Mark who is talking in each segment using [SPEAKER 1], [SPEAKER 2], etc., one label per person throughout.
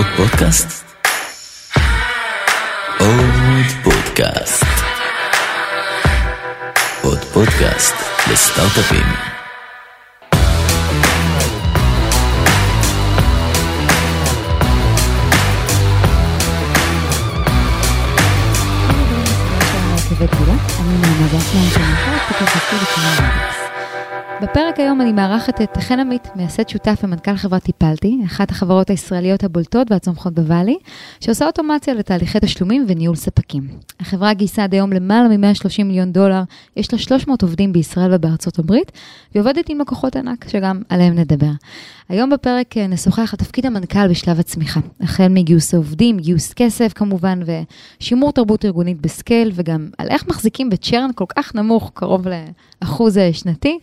[SPEAKER 1] עוד פודקאסט? עוד פודקאסט. עוד פודקאסט לסטארט-אפים.
[SPEAKER 2] אני נעמה גסמן של מחר, פודקאסט בקריאה היום אני מארחת את חן עמית, מייסד שותף ומנכ"ל חברת טיפלתי, אחת החברות הישראליות הבולטות והצומחות בוואלי, שעושה אוטומציה לתהליכי תשלומים וניהול ספקים. החברה גייסה עד היום למעלה מ-130 מיליון דולר, יש לה 300 עובדים בישראל ובארצות הברית, והיא עם לקוחות ענק, שגם עליהם נדבר. היום בפרק אה, נשוחח על תפקיד המנכ"ל בשלב הצמיחה, החל מגיוס העובדים, גיוס כסף כמובן, ושימור תרבות ארגונית בסקייל, וגם על איך מחזיקים בצ'רן כל כך נמוך, קרוב לאחוז אה, שנתי.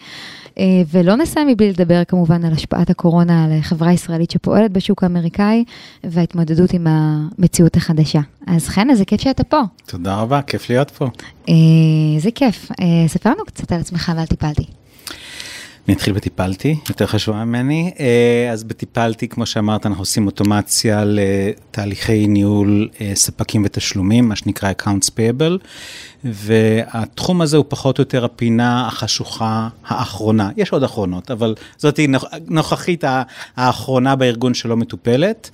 [SPEAKER 2] אה, ולא נסיים מבלי לדבר כמובן על השפעת הקורונה על חברה ישראלית שפועלת בשוק האמריקאי, וההתמודדות עם המציאות החדשה. אז חן, איזה כיף שאתה פה.
[SPEAKER 3] תודה רבה, כיף להיות פה.
[SPEAKER 2] איזה כיף. ספר לנו קצת על עצמך ועל טיפלתי.
[SPEAKER 3] אני אתחיל בטיפלתי, יותר חשובה ממני. אה, אז בטיפלתי, כמו שאמרת, אנחנו עושים אוטומציה לתהליכי ניהול אה, ספקים ותשלומים, מה שנקרא accounts payable, והתחום הזה הוא פחות או יותר הפינה החשוכה האחרונה. יש עוד אחרונות, אבל זאת נוכחית האחרונה בארגון שלא מטופלת,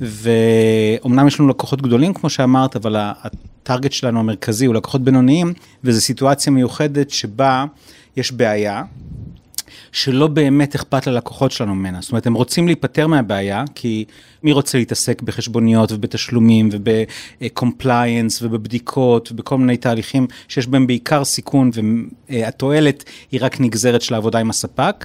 [SPEAKER 3] ואומנם יש לנו לקוחות גדולים, כמו שאמרת, אבל ה target שלנו המרכזי הוא לקוחות בינוניים, וזו סיטואציה מיוחדת שבה יש בעיה. שלא באמת אכפת ללקוחות שלנו ממנה. זאת אומרת, הם רוצים להיפטר מהבעיה, כי מי רוצה להתעסק בחשבוניות ובתשלומים וב compliance ובבדיקות ובכל מיני תהליכים שיש בהם בעיקר סיכון והתועלת היא רק נגזרת של העבודה עם הספק.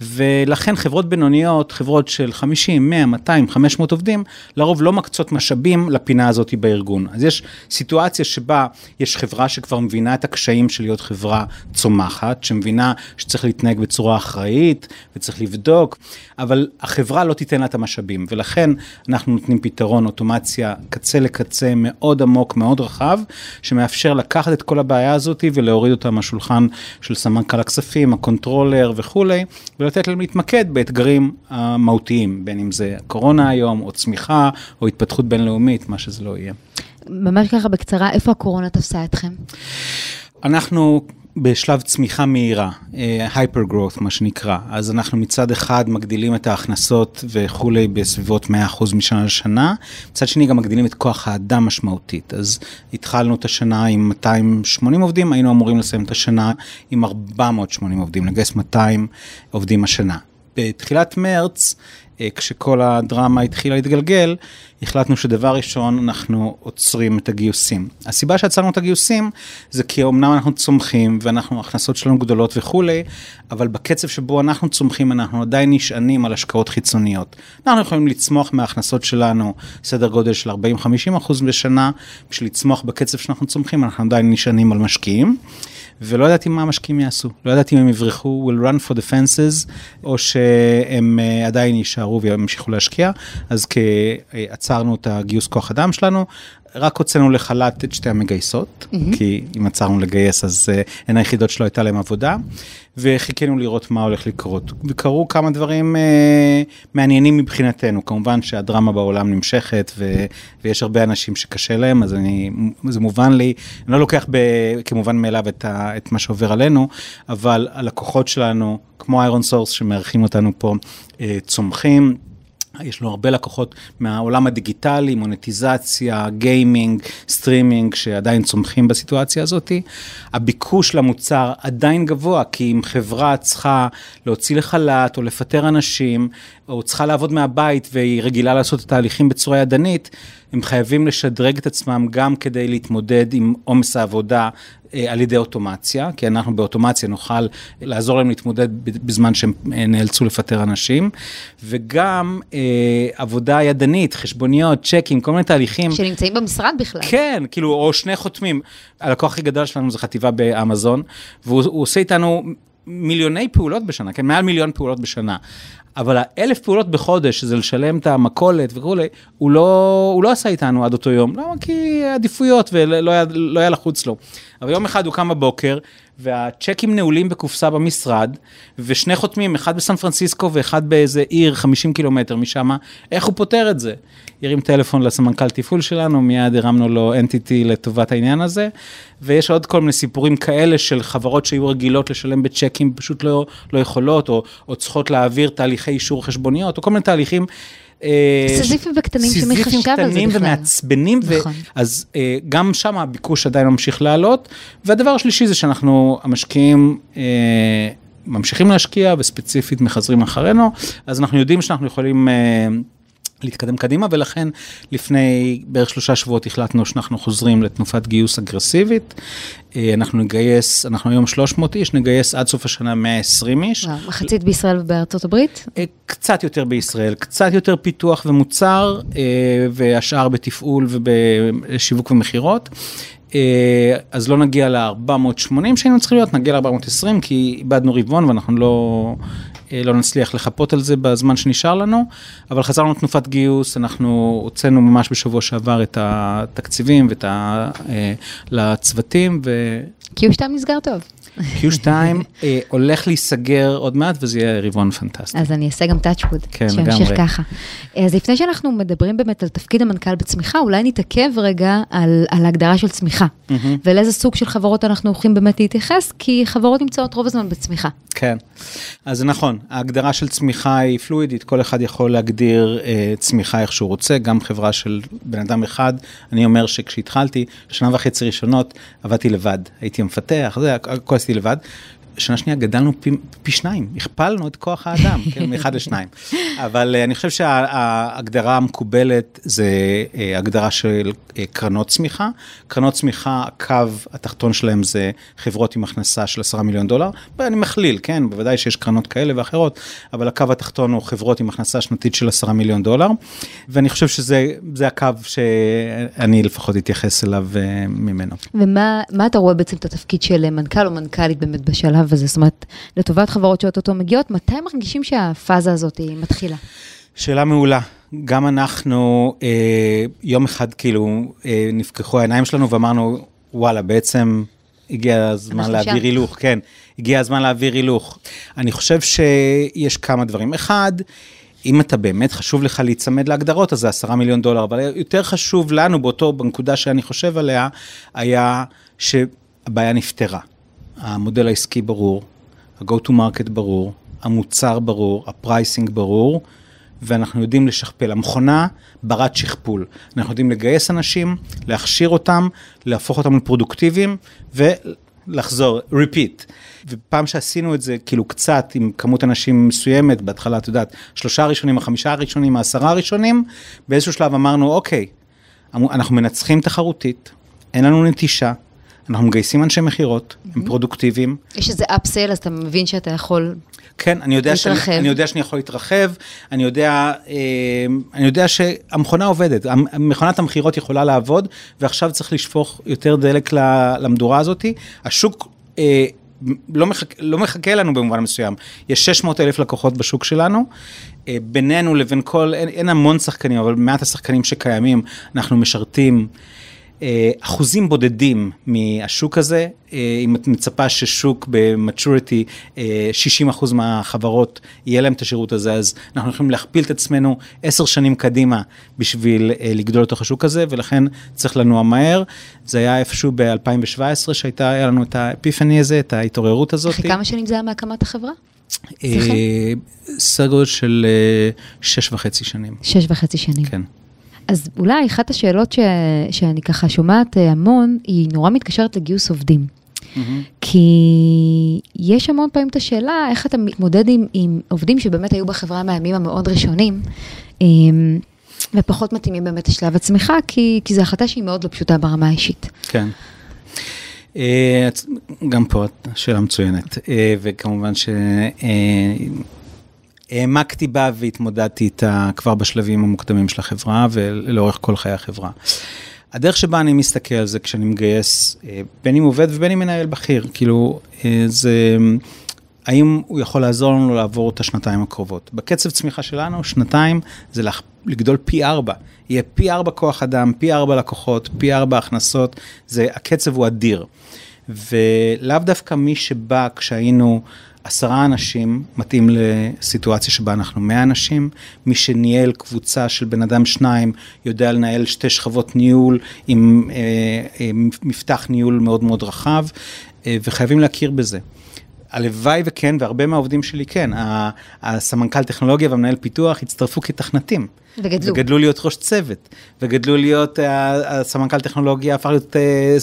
[SPEAKER 3] ולכן חברות בינוניות, חברות של 50, 100, 200, 500 עובדים, לרוב לא מקצות משאבים לפינה הזאת בארגון. אז יש סיטואציה שבה יש חברה שכבר מבינה את הקשיים של להיות חברה צומחת, שמבינה שצריך להתנהג בצורה אחראית וצריך לבדוק, אבל החברה לא תיתן לה את המשאבים, ולכן אנחנו נותנים פתרון אוטומציה קצה לקצה מאוד עמוק, מאוד רחב, שמאפשר לקחת את כל הבעיה הזאת ולהוריד אותה מהשולחן של סמנכ"ל הכספים, הקונטרולר וכולי, ולתת להם להתמקד באתגרים המהותיים, בין אם זה קורונה היום, או צמיחה, או התפתחות בינלאומית, מה שזה לא יהיה.
[SPEAKER 2] ממש ככה בקצרה, איפה הקורונה תפסה אתכם?
[SPEAKER 3] אנחנו בשלב צמיחה מהירה, hyper uh, growth מה שנקרא, אז אנחנו מצד אחד מגדילים את ההכנסות וכולי בסביבות 100% משנה לשנה, מצד שני גם מגדילים את כוח האדם משמעותית, אז התחלנו את השנה עם 280 עובדים, היינו אמורים לסיים את השנה עם 480 עובדים, לגייס 200 עובדים השנה. בתחילת מרץ אה, כשכל הדרמה התחילה להתגלגל, החלטנו שדבר ראשון אנחנו עוצרים את הגיוסים. הסיבה שעצרנו את הגיוסים זה כי אמנם אנחנו צומחים ואנחנו, ההכנסות שלנו גדולות וכולי, אבל בקצב שבו אנחנו צומחים אנחנו עדיין נשענים על השקעות חיצוניות. אנחנו יכולים לצמוח מההכנסות שלנו סדר גודל של 40-50 אחוז בשנה, בשביל לצמוח בקצב שאנחנו צומחים אנחנו עדיין נשענים על משקיעים. ולא ידעתי מה המשקיעים יעשו, לא ידעתי אם הם יברחו, will run for the fences, או שהם uh, עדיין יישארו וימשיכו להשקיע, אז עצרנו את הגיוס כוח אדם שלנו, רק הוצאנו לחל"ת את שתי המגייסות, mm-hmm. כי אם עצרנו לגייס אז uh, הן היחידות שלא הייתה להם עבודה, וחיכינו לראות מה הולך לקרות. וקרו כמה דברים uh, מעניינים מבחינתנו, כמובן שהדרמה בעולם נמשכת ו, ויש הרבה אנשים שקשה להם, אז אני, זה מובן לי, אני לא לוקח ב, כמובן מאליו את, ה, את מה שעובר עלינו, אבל הלקוחות שלנו, כמו איירון סורס שמארחים אותנו פה, uh, צומחים. יש לו הרבה לקוחות מהעולם הדיגיטלי, מונטיזציה, גיימינג, סטרימינג, שעדיין צומחים בסיטואציה הזאת. הביקוש למוצר עדיין גבוה, כי אם חברה צריכה להוציא לחל"ת או לפטר אנשים, או צריכה לעבוד מהבית והיא רגילה לעשות את התהליכים בצורה ידנית, הם חייבים לשדרג את עצמם גם כדי להתמודד עם עומס העבודה אה, על ידי אוטומציה, כי אנחנו באוטומציה נוכל לעזור להם להתמודד בזמן שהם אה, נאלצו לפטר אנשים, וגם אה, עבודה ידנית, חשבוניות, צ'קים, כל מיני תהליכים.
[SPEAKER 2] שנמצאים במשרד בכלל.
[SPEAKER 3] כן, כאילו, או שני חותמים. הלקוח הכי גדול שלנו זה חטיבה באמזון, והוא עושה איתנו מיליוני פעולות בשנה, כן, מעל מיליון פעולות בשנה. אבל האלף פעולות בחודש, שזה לשלם את המכולת וכולי, הוא לא, הוא לא עשה איתנו עד אותו יום. למה? כי עדיפויות ולא היה, לא היה לחוץ לו. אבל יום אחד הוא קם בבוקר, והצ'קים נעולים בקופסה במשרד, ושני חותמים, אחד בסן פרנסיסקו ואחד באיזה עיר 50 קילומטר משם, איך הוא פותר את זה? הרים טלפון לסמנכ"ל תפעול שלנו, מיד הרמנו לו אנטיטי לטובת העניין הזה, ויש עוד כל מיני סיפורים כאלה של חברות שהיו רגילות לשלם בצ'קים, פשוט לא, לא יכולות, או, או צריכות להעביר תהליכי אישור חשבוניות, או כל מיני תהליכים. אה,
[SPEAKER 2] סיזיפיים וקטנים, שמי חשב על זה
[SPEAKER 3] קטנים
[SPEAKER 2] בכלל.
[SPEAKER 3] ומעצבנים, ו-
[SPEAKER 2] נכון.
[SPEAKER 3] אז אה, גם שם הביקוש עדיין ממשיך לעלות. והדבר השלישי זה שאנחנו, המשקיעים, אה, ממשיכים להשקיע וספציפית מחזרים אחרינו, אז אנחנו יודעים שאנחנו יכולים... אה, להתקדם קדימה ולכן לפני בערך שלושה שבועות החלטנו שאנחנו חוזרים לתנופת גיוס אגרסיבית. אה, אנחנו נגייס, אנחנו היום 300 איש, נגייס עד סוף השנה 120 איש.
[SPEAKER 2] מחצית בישראל ובארצות הברית?
[SPEAKER 3] אה, קצת יותר בישראל, קצת יותר פיתוח ומוצר, אה, והשאר בתפעול ובשיווק ומכירות. אז לא נגיע ל-480 שהיינו צריכים להיות, נגיע ל-420 כי איבדנו רבעון ואנחנו לא, לא נצליח לחפות על זה בזמן שנשאר לנו, אבל חזרנו לתנופת גיוס, אנחנו הוצאנו ממש בשבוע שעבר את התקציבים ואת ה... אה, לצוותים, ו...
[SPEAKER 2] Q2 נסגר טוב.
[SPEAKER 3] Q2 אה, הולך להיסגר עוד מעט וזה יהיה רבעון פנטסטי.
[SPEAKER 2] אז אני אעשה גם טאצ'ווד,
[SPEAKER 3] כן,
[SPEAKER 2] שימשיך
[SPEAKER 3] לגמרי.
[SPEAKER 2] ככה. אז לפני שאנחנו מדברים באמת על תפקיד המנכ"ל בצמיחה, אולי נתעכב רגע על, על ההגדרה של צמיחה, ולאיזה סוג של חברות אנחנו הולכים באמת להתייחס, כי חברות נמצאות רוב הזמן בצמיחה.
[SPEAKER 3] כן, אז זה נכון, ההגדרה של צמיחה היא פלואידית, כל אחד יכול להגדיר אה, צמיחה איך שהוא רוצה, גם חברה של בן אדם אחד, אני אומר שכשהתחלתי, שנה וחצי ראשונות עבדתי לבד, הייתי המפתח, זה, הכל עשיתי לבד. שנה שנייה גדלנו פי, פי שניים, הכפלנו את כוח האדם, כן, מאחד לשניים. אבל אה, אני חושב שההגדרה המקובלת זה אה, הגדרה של אה, קרנות צמיחה. קרנות צמיחה, הקו התחתון שלהם זה חברות עם הכנסה של 10 מיליון דולר. אני מכליל, כן, בוודאי שיש קרנות כאלה ואחרות, אבל הקו התחתון הוא חברות עם הכנסה שנתית של 10 מיליון דולר. ואני חושב שזה זה הקו שאני לפחות אתייחס אליו ממנו.
[SPEAKER 2] ומה מה אתה רואה בעצם את התפקיד של מנכ"ל או מנכ"לית באמת בשלב הזה? זאת אומרת, לטובת חברות שאו-טו-טו מגיעות, מתי מרגישים שהפאזה הזאת היא מתחילה?
[SPEAKER 3] שאלה מעולה. גם אנחנו, אה, יום אחד כאילו אה, נפקחו העיניים שלנו ואמרנו, וואלה, בעצם הגיע הזמן להעביר
[SPEAKER 2] שם."
[SPEAKER 3] הילוך, כן, הגיע הזמן להעביר הילוך. אני חושב שיש כמה דברים. אחד, אם אתה באמת חשוב לך להיצמד להגדרות, אז זה עשרה מיליון דולר, אבל יותר חשוב לנו באותו, בנקודה שאני חושב עליה, היה שהבעיה נפתרה. המודל העסקי ברור, ה-go to market ברור, המוצר ברור, ה-pricing ברור, ואנחנו יודעים לשכפל. המכונה ברת שכפול. אנחנו יודעים לגייס אנשים, להכשיר אותם, להפוך אותם לפרודוקטיביים, ולחזור, repeat. ופעם שעשינו את זה, כאילו קצת, עם כמות אנשים מסוימת, בהתחלה, את יודעת, שלושה ראשונים, החמישה הראשונים, העשרה הראשונים, באיזשהו שלב אמרנו, אוקיי, אנחנו מנצחים תחרותית, אין לנו נטישה, אנחנו מגייסים אנשי מכירות, הם פרודוקטיביים.
[SPEAKER 2] יש איזה אפסייל, אז אתה מבין שאתה יכול...
[SPEAKER 3] כן, אני יודע, שאני,
[SPEAKER 2] להתרחב.
[SPEAKER 3] אני יודע שאני יכול להתרחב, אני יודע, אה, אני יודע שהמכונה עובדת, מכונת המכירות יכולה לעבוד, ועכשיו צריך לשפוך יותר דלק למדורה הזאתי. השוק אה, לא, מחכה, לא מחכה לנו במובן מסוים, יש 600 אלף לקוחות בשוק שלנו, אה, בינינו לבין כל, אין, אין המון שחקנים, אבל מעט השחקנים שקיימים, אנחנו משרתים. אה, אחוזים בודדים מהשוק הזה, אה, אם את מצפה ששוק במצ'וריטי, 60 אחוז מהחברות יהיה להם את השירות הזה, אז אנחנו יכולים להכפיל את עצמנו עשר שנים קדימה בשביל אה, לגדול לתוך השוק הזה, ולכן צריך לנוע מהר. זה היה איפשהו ב-2017 שהייתה, היה לנו את האפיפני הזה, את ההתעוררות הזאת.
[SPEAKER 2] אחרי כמה שנים זה היה מהקמת החברה?
[SPEAKER 3] אה, סדר גודל של אה, שש וחצי שנים,
[SPEAKER 2] שש וחצי שנים.
[SPEAKER 3] כן.
[SPEAKER 2] אז אולי אחת השאלות ש... שאני ככה שומעת אה, המון, היא נורא מתקשרת לגיוס עובדים. כי יש המון פעמים את השאלה, איך אתה מתמודד עם, עם עובדים שבאמת היו בחברה מהימים המאוד ראשונים, אמ, ופחות מתאימים באמת לשלב הצמיחה, כי, כי זו החלטה שהיא מאוד לא פשוטה ברמה האישית.
[SPEAKER 3] כן. אה, גם פה שאלה מצוינת, אה, וכמובן שהעמקתי בה והתמודדתי איתה כבר בשלבים המוקדמים של החברה ולאורך כל חיי החברה. הדרך שבה אני מסתכל על זה כשאני מגייס, אה, בין אם עובד ובין אם מנהל בכיר, כאילו, אה, זה, האם הוא יכול לעזור לנו לעבור את השנתיים הקרובות. בקצב צמיחה שלנו, שנתיים זה להכ- לגדול פי ארבע. יהיה פי ארבע כוח אדם, פי ארבע לקוחות, פי ארבע הכנסות, זה, הקצב הוא אדיר. ולאו דווקא מי שבא כשהיינו עשרה אנשים, מתאים לסיטואציה שבה אנחנו מאה אנשים, מי שניהל קבוצה של בן אדם שניים, יודע לנהל שתי שכבות ניהול עם אה, אה, מפתח ניהול מאוד מאוד רחב, אה, וחייבים להכיר בזה. הלוואי וכן, והרבה מהעובדים שלי כן, הסמנכ"ל טכנולוגיה והמנהל פיתוח הצטרפו כתכנתים.
[SPEAKER 2] וגדלו.
[SPEAKER 3] וגדלו להיות ראש צוות, וגדלו להיות, אה, הסמנכ"ל טכנולוגיה הפך להיות אה,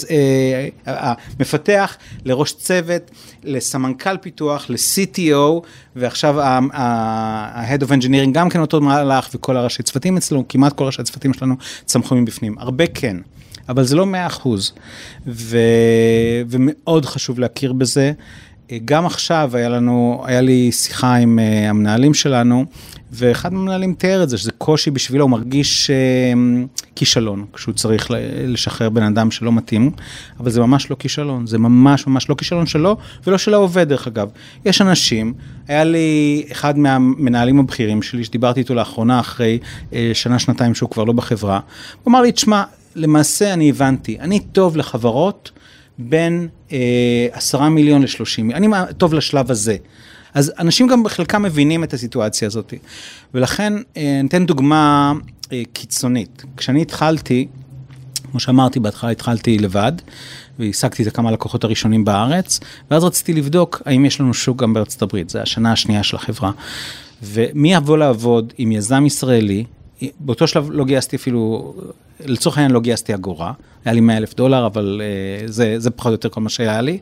[SPEAKER 3] אה, אה, לראש צוות, לסמנכ"ל פיתוח, ל-CTO, ועכשיו ה-Head of Engineering גם כן אותו מהלך, וכל הראשי צוותים אצלנו, כמעט כל ראשי הצוותים שלנו צמחו מבפנים, הרבה כן. אבל זה לא 100 אחוז, ו... ומאוד חשוב להכיר בזה. גם עכשיו היה לנו, היה לי שיחה עם uh, המנהלים שלנו, ואחד מהמנהלים תיאר את זה, שזה קושי בשבילו, הוא מרגיש uh, כישלון, כשהוא צריך לשחרר בן אדם שלא מתאים, אבל זה ממש לא כישלון, זה ממש ממש לא כישלון שלו, ולא של העובד דרך אגב. יש אנשים, היה לי אחד מהמנהלים הבכירים שלי, שדיברתי איתו לאחרונה, אחרי שנה, שנתיים שהוא כבר לא בחברה, הוא אמר לי, תשמע, למעשה אני הבנתי, אני טוב לחברות, בין אה, עשרה אה, מיליון לשלושים מיליון, אני טוב לשלב הזה. אז אנשים גם בחלקם מבינים את הסיטואציה הזאת. ולכן, אה, ניתן דוגמה אה, קיצונית. כשאני התחלתי, כמו שאמרתי בהתחלה, התחלתי לבד, והעסקתי את כמה לקוחות הראשונים בארץ, ואז רציתי לבדוק האם יש לנו שוק גם בארצות הברית, זו השנה השנייה של החברה. ומי יבוא לעבוד עם יזם ישראלי, באותו שלב לא גייסתי אפילו, לצורך העניין לא גייסתי אגורה, היה לי 100 אלף דולר, אבל uh, זה, זה פחות או יותר כל מה שהיה לי.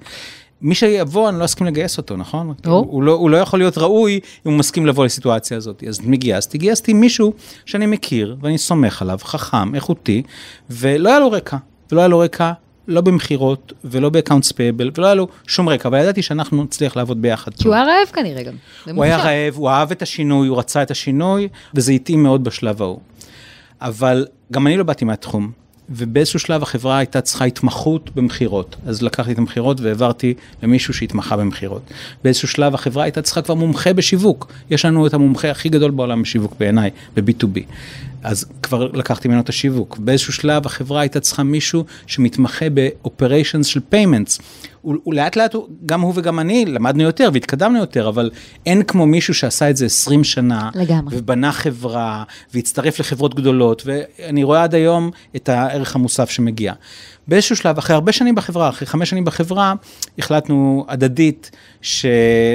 [SPEAKER 3] מי שיבוא, אני לא אסכים לגייס אותו, נכון? הוא, הוא, לא, הוא לא יכול להיות ראוי אם הוא מסכים לבוא לסיטואציה הזאת. אז מי גייסתי? גייסתי מישהו שאני מכיר ואני סומך עליו, חכם, איכותי, ולא היה לו רקע. ולא היה לו רקע לא במכירות ולא ב-accounts payable, ולא היה לו שום רקע, אבל ידעתי שאנחנו נצליח לעבוד ביחד.
[SPEAKER 2] כי הוא היה רעב כנראה גם.
[SPEAKER 3] הוא היה רעב, הוא אהב את השינוי, הוא רצה את השינוי, וזה התאים מאוד בשלב ההוא. אבל גם אני לא באתי מהתחום, ובאיזשהו שלב החברה הייתה צריכה התמחות במכירות. אז לקחתי את המכירות והעברתי למישהו שהתמחה במכירות. באיזשהו שלב החברה הייתה צריכה כבר מומחה בשיווק. יש לנו את המומחה הכי גדול בעולם בשיווק בעיניי, ב-B2B. אז כבר לקחתי ממנו את השיווק. באיזשהו שלב החברה הייתה צריכה מישהו שמתמחה ב-operations של payments. הוא לאט לאט, גם הוא וגם אני למדנו יותר והתקדמנו יותר, אבל אין כמו מישהו שעשה את זה 20 שנה.
[SPEAKER 2] לגמרי.
[SPEAKER 3] ובנה חברה, והצטרף לחברות גדולות, ואני רואה עד היום את הערך המוסף שמגיע. באיזשהו שלב, אחרי הרבה שנים בחברה, אחרי חמש שנים בחברה, החלטנו הדדית ש...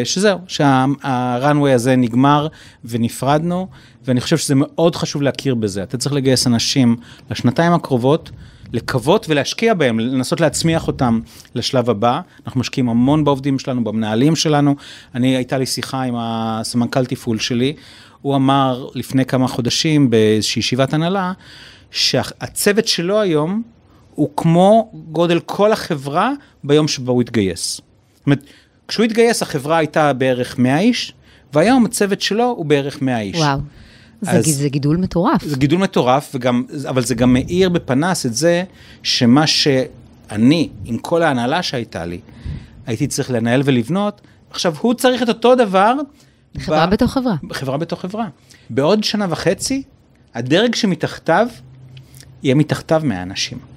[SPEAKER 3] שזהו, שהרנווי הזה נגמר ונפרדנו, ואני חושב שזה מאוד חשוב להכיר בזה. אתה צריך לגייס אנשים לשנתיים הקרובות, לקוות ולהשקיע בהם, לנסות להצמיח אותם לשלב הבא. אנחנו משקיעים המון בעובדים שלנו, במנהלים שלנו. אני, הייתה לי שיחה עם הסמנכ"ל תפעול שלי, הוא אמר לפני כמה חודשים באיזושהי ישיבת הנהלה, שהצוות שלו היום הוא כמו גודל כל החברה ביום שבו הוא התגייס. זאת אומרת, כשהוא התגייס החברה הייתה בערך 100 איש, והיום הצוות שלו הוא בערך 100 איש.
[SPEAKER 2] וואו. זה, זה גידול מטורף.
[SPEAKER 3] זה גידול מטורף, וגם, אבל זה גם מאיר בפנס את זה שמה שאני, עם כל ההנהלה שהייתה לי, הייתי צריך לנהל ולבנות, עכשיו הוא צריך את אותו דבר.
[SPEAKER 2] חברה ב... בתוך חברה.
[SPEAKER 3] חברה בתוך חברה. בעוד שנה וחצי, הדרג שמתחתיו, יהיה מתחתיו מהאנשים.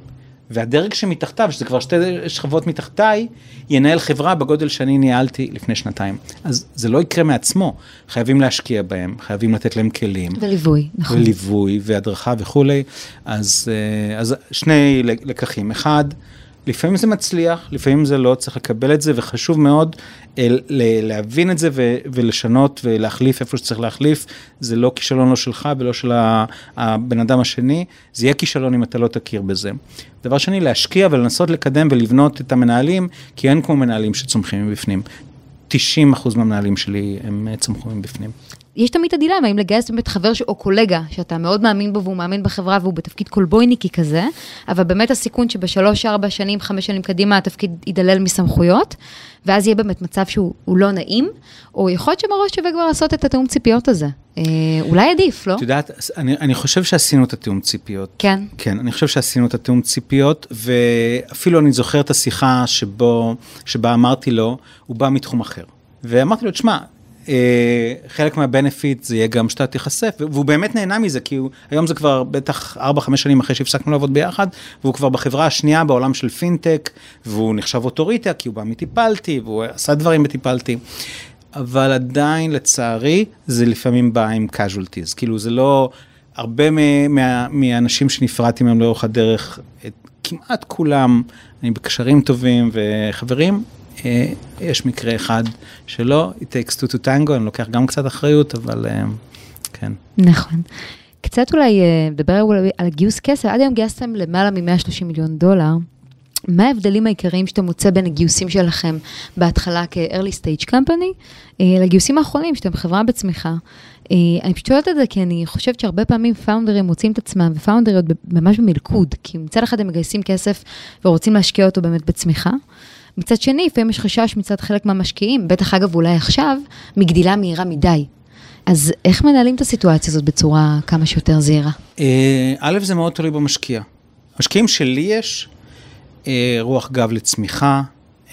[SPEAKER 3] והדרג שמתחתיו, שזה כבר שתי שכבות מתחתיי, ינהל חברה בגודל שאני ניהלתי לפני שנתיים. אז זה לא יקרה מעצמו, חייבים להשקיע בהם, חייבים לתת להם כלים.
[SPEAKER 2] וליווי, נכון.
[SPEAKER 3] וליווי והדרכה וכולי. אז, אה, אז שני לקחים. אחד, לפעמים זה מצליח, לפעמים זה לא, צריך לקבל את זה, וחשוב מאוד אל, להבין את זה ו, ולשנות ולהחליף איפה שצריך להחליף. זה לא כישלון לא שלך ולא של הבן אדם השני, זה יהיה כישלון אם אתה לא תכיר בזה. דבר שני, להשקיע ולנסות לקדם ולבנות את המנהלים, כי אין כמו מנהלים שצומחים מבפנים. 90 אחוז מהמנהלים שלי הם צמחו מבפנים.
[SPEAKER 2] יש תמיד את הדילמה, אם לגייס באמת חבר ש... או קולגה, שאתה מאוד מאמין בו והוא מאמין בחברה והוא בתפקיד קולבויניקי כזה, אבל באמת הסיכון שבשלוש, ארבע שנים, חמש שנים קדימה, התפקיד יידלל מסמכויות, ואז יהיה באמת מצב שהוא לא נעים, או יכול להיות שמראש שווה כבר לעשות את התיאום ציפיות הזה. אה, אולי עדיף, לא?
[SPEAKER 3] את יודעת, אני, אני חושב שעשינו את התיאום ציפיות.
[SPEAKER 2] כן.
[SPEAKER 3] כן, אני חושב שעשינו את התיאום ציפיות, ואפילו אני זוכר את השיחה שבו, שבה אמרתי לו, הוא בא מתחום אחר. ואמרתי לו, תשמע, חלק מהבנפיט זה יהיה גם שאתה תיחשף, והוא באמת נהנה מזה, כי הוא, היום זה כבר בטח 4-5 שנים אחרי שהפסקנו לעבוד ביחד, והוא כבר בחברה השנייה בעולם של פינטק, והוא נחשב אוטוריטה, כי הוא בא מטיפלתי, והוא עשה דברים בטיפלתי. אבל עדיין, לצערי, זה לפעמים בא עם casualties. כאילו, זה לא... הרבה מה, מה, מהאנשים שנפרדתי מהם לאורך הדרך, את, כמעט כולם, אני בקשרים טובים וחברים, אה, יש מקרה אחד שלא, it takes two to tango, אני לוקח גם קצת אחריות, אבל אה, כן.
[SPEAKER 2] נכון. קצת אולי, אה, נדבר על גיוס כסף, עד היום גייסתם למעלה מ-130 מיליון דולר. מה ההבדלים העיקריים שאתה מוצא בין הגיוסים שלכם בהתחלה כ-early stage company לגיוסים האחרונים שאתם חברה בצמיחה? אני פשוט שואלת את זה כי אני חושבת שהרבה פעמים פאונדרים מוצאים את עצמם ופאונדריות ממש במלכוד, כי מצד אחד הם מגייסים כסף ורוצים להשקיע אותו באמת בצמיחה. מצד שני, לפעמים יש חשש מצד חלק מהמשקיעים, בטח אגב אולי עכשיו, מגדילה מהירה מדי. אז איך מנהלים את הסיטואציה הזאת בצורה כמה שיותר זהירה?
[SPEAKER 3] אה, א', זה מאוד תלוי במשקיע. המשקיעים שלי יש אה, רוח גב לצמיחה,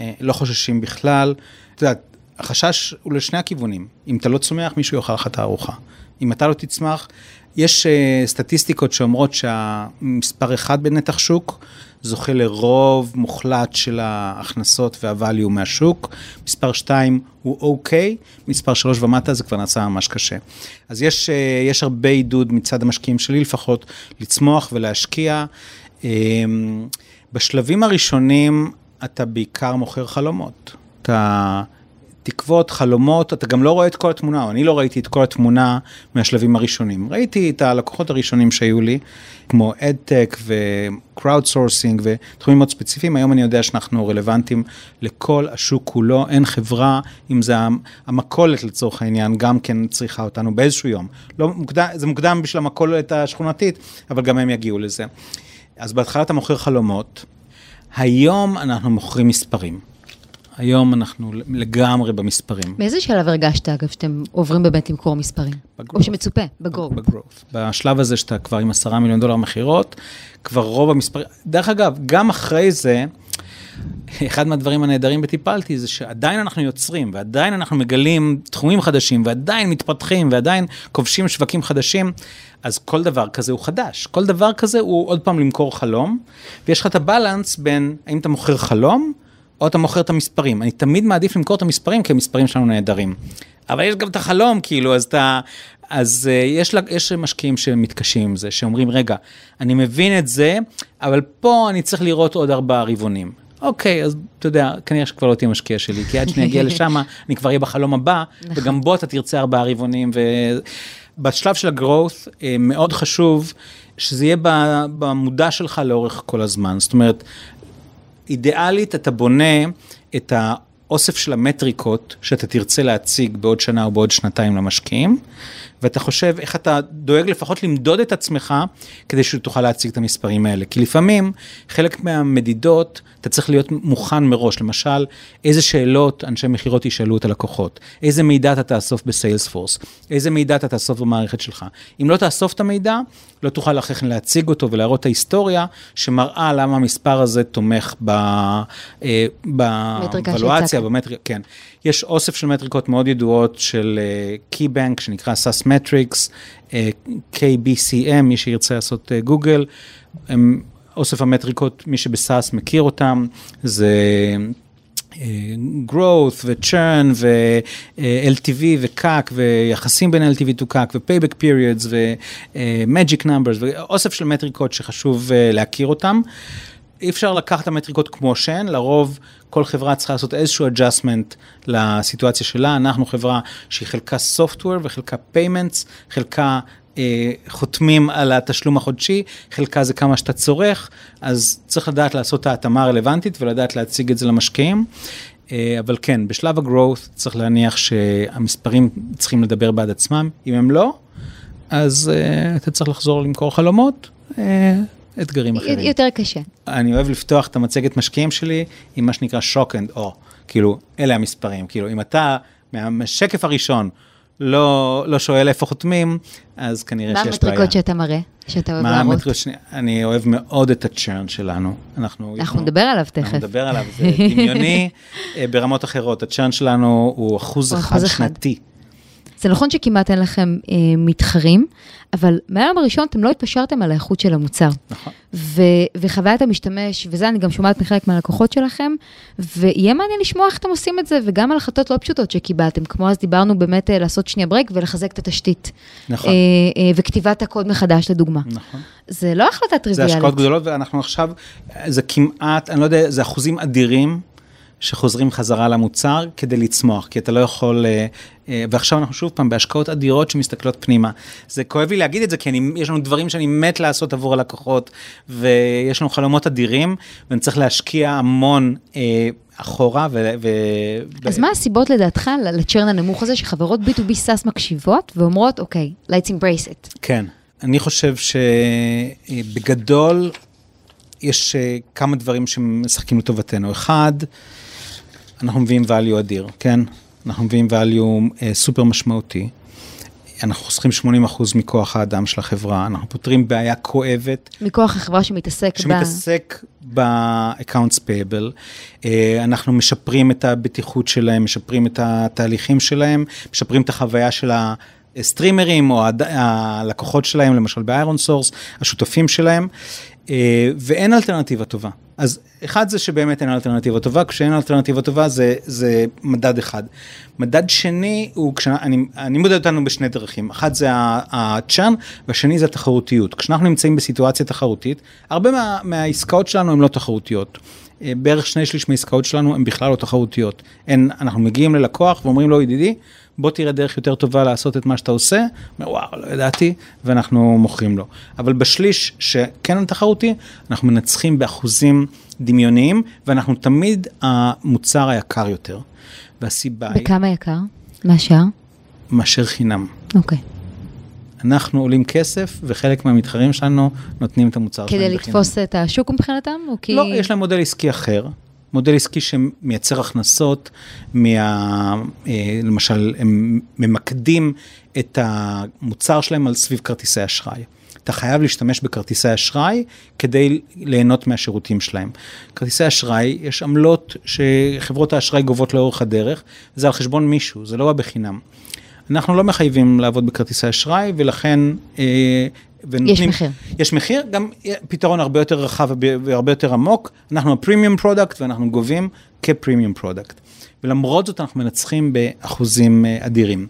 [SPEAKER 3] אה, לא חוששים בכלל. את יודעת, החשש הוא לשני הכיוונים. אם אתה לא צומח, מישהו יאכל לך את הארוחה. אם אתה לא תצמח, יש סטטיסטיקות שאומרות שהמספר אחד בנתח שוק זוכה לרוב מוחלט של ההכנסות והvalue מהשוק. מספר 2 הוא אוקיי, מספר 3 ומטה זה כבר נעשה ממש קשה. אז יש, אה, יש הרבה עידוד מצד המשקיעים שלי לפחות לצמוח ולהשקיע. אמ, בשלבים הראשונים אתה בעיקר מוכר חלומות. אתה תקוות, חלומות, אתה גם לא רואה את כל התמונה, או אני לא ראיתי את כל התמונה מהשלבים הראשונים. ראיתי את הלקוחות הראשונים שהיו לי, כמו ad tech ו-crowdsourcing ותחומים מאוד ספציפיים, היום אני יודע שאנחנו רלוונטיים לכל השוק כולו, אין חברה, אם זה המכולת לצורך העניין, גם כן צריכה אותנו באיזשהו יום. לא מוקדם, זה מוקדם בשביל המכולת השכונתית, אבל גם הם יגיעו לזה. אז בהתחלה אתה מוכר חלומות, היום אנחנו מוכרים מספרים. היום אנחנו לגמרי במספרים.
[SPEAKER 2] באיזה שלב הרגשת, אגב, שאתם עוברים באמת למכור מספרים? בגרוף. או שמצופה, בגרוף.
[SPEAKER 3] בגרוף. בשלב הזה שאתה כבר עם עשרה מיליון דולר מכירות, כבר רוב המספרים, דרך אגב, גם אחרי זה, אחד מהדברים הנהדרים בטיפלתי זה שעדיין אנחנו יוצרים, ועדיין אנחנו מגלים תחומים חדשים, ועדיין מתפתחים, ועדיין כובשים שווקים חדשים, אז כל דבר כזה הוא חדש. כל דבר כזה הוא עוד פעם למכור חלום, ויש לך את הבלנס בין האם אתה מוכר חלום, או אתה מוכר את המספרים. אני תמיד מעדיף למכור את המספרים, כי המספרים שלנו נהדרים. אבל יש גם את החלום, כאילו, אז אתה... אז uh, יש, יש משקיעים שמתקשים עם זה, שאומרים, רגע, אני מבין את זה, אבל פה אני צריך לראות עוד ארבעה רבעונים. אוקיי, אז אתה יודע, כנראה שכבר לא תהיה משקיע שלי, כי עד שאני אגיע לשם, אני כבר אהיה בחלום הבא, נכון. וגם בו אתה תרצה ארבעה רבעונים. ובשלב של ה-growth, אה, מאוד חשוב שזה יהיה במודע שלך לאורך כל הזמן. זאת אומרת, אידיאלית אתה בונה את האוסף של המטריקות שאתה תרצה להציג בעוד שנה או בעוד שנתיים למשקיעים, ואתה חושב איך אתה דואג לפחות למדוד את עצמך כדי שתוכל להציג את המספרים האלה. כי לפעמים חלק מהמדידות אתה צריך להיות מוכן מראש, למשל, איזה שאלות אנשי מכירות ישאלו את הלקוחות, איזה מידע אתה תאסוף בסיילספורס, איזה מידע אתה תאסוף במערכת שלך. אם לא תאסוף את המידע, לא תוכל אחרי כן להציג אותו ולהראות את ההיסטוריה שמראה למה המספר הזה תומך אה, בוולואציה, במטריקה, כן. יש אוסף של מטריקות מאוד ידועות של קי-בנק uh, שנקרא SAS Metrics, uh, KBCM, מי שירצה לעשות גוגל. Uh, אוסף המטריקות, מי שבסאס מכיר אותם, זה uh, growth ו-churn ו-LTV ו-CAC ויחסים בין LTV to CAC ו-payback periods ו-magic numbers ואוסף של מטריקות שחשוב להכיר אותם. אי אפשר לקחת את המטריקות כמו שהן, לרוב כל חברה צריכה לעשות איזשהו adjustment לסיטואציה שלה. אנחנו חברה שהיא חלקה software וחלקה payments, חלקה אה, חותמים על התשלום החודשי, חלקה זה כמה שאתה צורך, אז צריך לדעת לעשות את ההתאמה הרלוונטית ולדעת להציג את זה למשקיעים. אה, אבל כן, בשלב ה-growth צריך להניח שהמספרים צריכים לדבר בעד עצמם. אם הם לא, אז uh, אתה צריך לחזור למכור חלומות. Uh, אתגרים אחרים.
[SPEAKER 2] יותר קשה.
[SPEAKER 3] אני אוהב לפתוח את המצגת משקיעים שלי עם מה שנקרא shock and awe, כאילו, אלה המספרים, כאילו, אם אתה מהשקף הראשון לא, לא שואל איפה חותמים, אז כנראה שיש בעיה.
[SPEAKER 2] מה המטריקות שאתה מראה, שאתה אוהב להראות? מה המטריקות
[SPEAKER 3] שני, אני אוהב מאוד את הצ'רן שלנו.
[SPEAKER 2] אנחנו, אנחנו נדבר עליו תכף.
[SPEAKER 3] אנחנו נדבר עליו, זה דמיוני אה, ברמות אחרות. הצ'רן שלנו הוא אחוז אחד שנתי.
[SPEAKER 2] זה נכון שכמעט אין לכם אה, מתחרים, אבל מהיום הראשון אתם לא התפשרתם על האיכות של המוצר.
[SPEAKER 3] נכון.
[SPEAKER 2] ו- וחוויית המשתמש, וזה אני גם שומעת מחלק מהלקוחות שלכם, ויהיה מעניין לשמוע איך אתם עושים את זה, וגם על החלטות לא פשוטות שקיבלתם, כמו אז דיברנו באמת אה, לעשות שנייה ברייק ולחזק את התשתית.
[SPEAKER 3] נכון.
[SPEAKER 2] אה, אה, וכתיבת הקוד מחדש, לדוגמה.
[SPEAKER 3] נכון.
[SPEAKER 2] זה לא החלטה
[SPEAKER 3] זה
[SPEAKER 2] טריוויאלית.
[SPEAKER 3] השקעות גדולות, ואנחנו עכשיו, זה כמעט, אני לא יודע, זה אחוזים אדירים שחוזרים חזרה למוצר כדי לצמוח, כי אתה לא יכול, אה, אה, ועכשיו אנחנו שוב פעם בהשקעות אדירות שמסתכלות פנימה. זה כואב לי להגיד את זה, כי אני, יש לנו דברים שאני מת לעשות עבור הלקוחות, ויש לנו חלומות אדירים, ואני צריך להשקיע המון אה, אחורה. ו, ו,
[SPEAKER 2] אז מה הסיבות לדעתך לצ'רן הנמוך הזה, שחברות B2B SaaS מקשיבות ואומרות, אוקיי, let's embrace it.
[SPEAKER 3] כן, אני חושב שבגדול יש אה, כמה דברים שמשחקים לטובתנו. אחד, אנחנו מביאים value אדיר, כן? אנחנו מביאים value אה, סופר משמעותי. אנחנו חוסכים 80% מכוח האדם של החברה, אנחנו פותרים בעיה כואבת.
[SPEAKER 2] מכוח החברה שמתעסק ב...
[SPEAKER 3] שמתעסק ב-accounts payable, אה, אנחנו משפרים את הבטיחות שלהם, משפרים את התהליכים שלהם, משפרים את החוויה של הסטרימרים או הלקוחות שלהם, למשל ב-ironSource, השותפים שלהם, ואין אלטרנטיבה טובה. אז אחד זה שבאמת אין אלטרנטיבה טובה, כשאין אלטרנטיבה טובה זה, זה מדד אחד. מדד שני הוא, כשאני, אני, אני מודד אותנו בשני דרכים, אחד זה הצ'אן והשני זה התחרותיות. כשאנחנו נמצאים בסיטואציה תחרותית, הרבה מה, מהעסקאות שלנו הן לא תחרותיות. אה, בערך שני שליש מהעסקאות שלנו הן בכלל לא תחרותיות. אין, אנחנו מגיעים ללקוח ואומרים לו, ידידי, בוא תראה דרך יותר טובה לעשות את מה שאתה עושה, אומר, וואו, לא ידעתי, ואנחנו מוכרים לו. אבל בשליש שכן תחרותי, אנחנו מנצחים באחוזים דמיוניים, ואנחנו תמיד המוצר היקר יותר. והסיבה היא
[SPEAKER 2] בכמה יקר? מהשאר?
[SPEAKER 3] מאשר חינם.
[SPEAKER 2] אוקיי.
[SPEAKER 3] אנחנו עולים כסף, וחלק מהמתחרים שלנו נותנים את המוצר שלהם
[SPEAKER 2] כדי
[SPEAKER 3] בחינם.
[SPEAKER 2] לתפוס את השוק מבחינתם? או כי...
[SPEAKER 3] לא, יש להם מודל עסקי אחר. מודל עסקי שמייצר הכנסות, מה, אה, למשל, הם ממקדים את המוצר שלהם על סביב כרטיסי אשראי. אתה חייב להשתמש בכרטיסי אשראי כדי ליהנות מהשירותים שלהם. כרטיסי אשראי, יש עמלות שחברות האשראי גובות לאורך הדרך, זה על חשבון מישהו, זה לא בא בחינם. אנחנו לא מחייבים לעבוד בכרטיסי אשראי, ולכן... אה, ונותנים,
[SPEAKER 2] מחיר.
[SPEAKER 3] יש מחיר, גם פתרון הרבה יותר רחב והרבה יותר עמוק. אנחנו ה-premium product ואנחנו גובים כ-premium product. ולמרות זאת אנחנו מנצחים באחוזים אה, אדירים.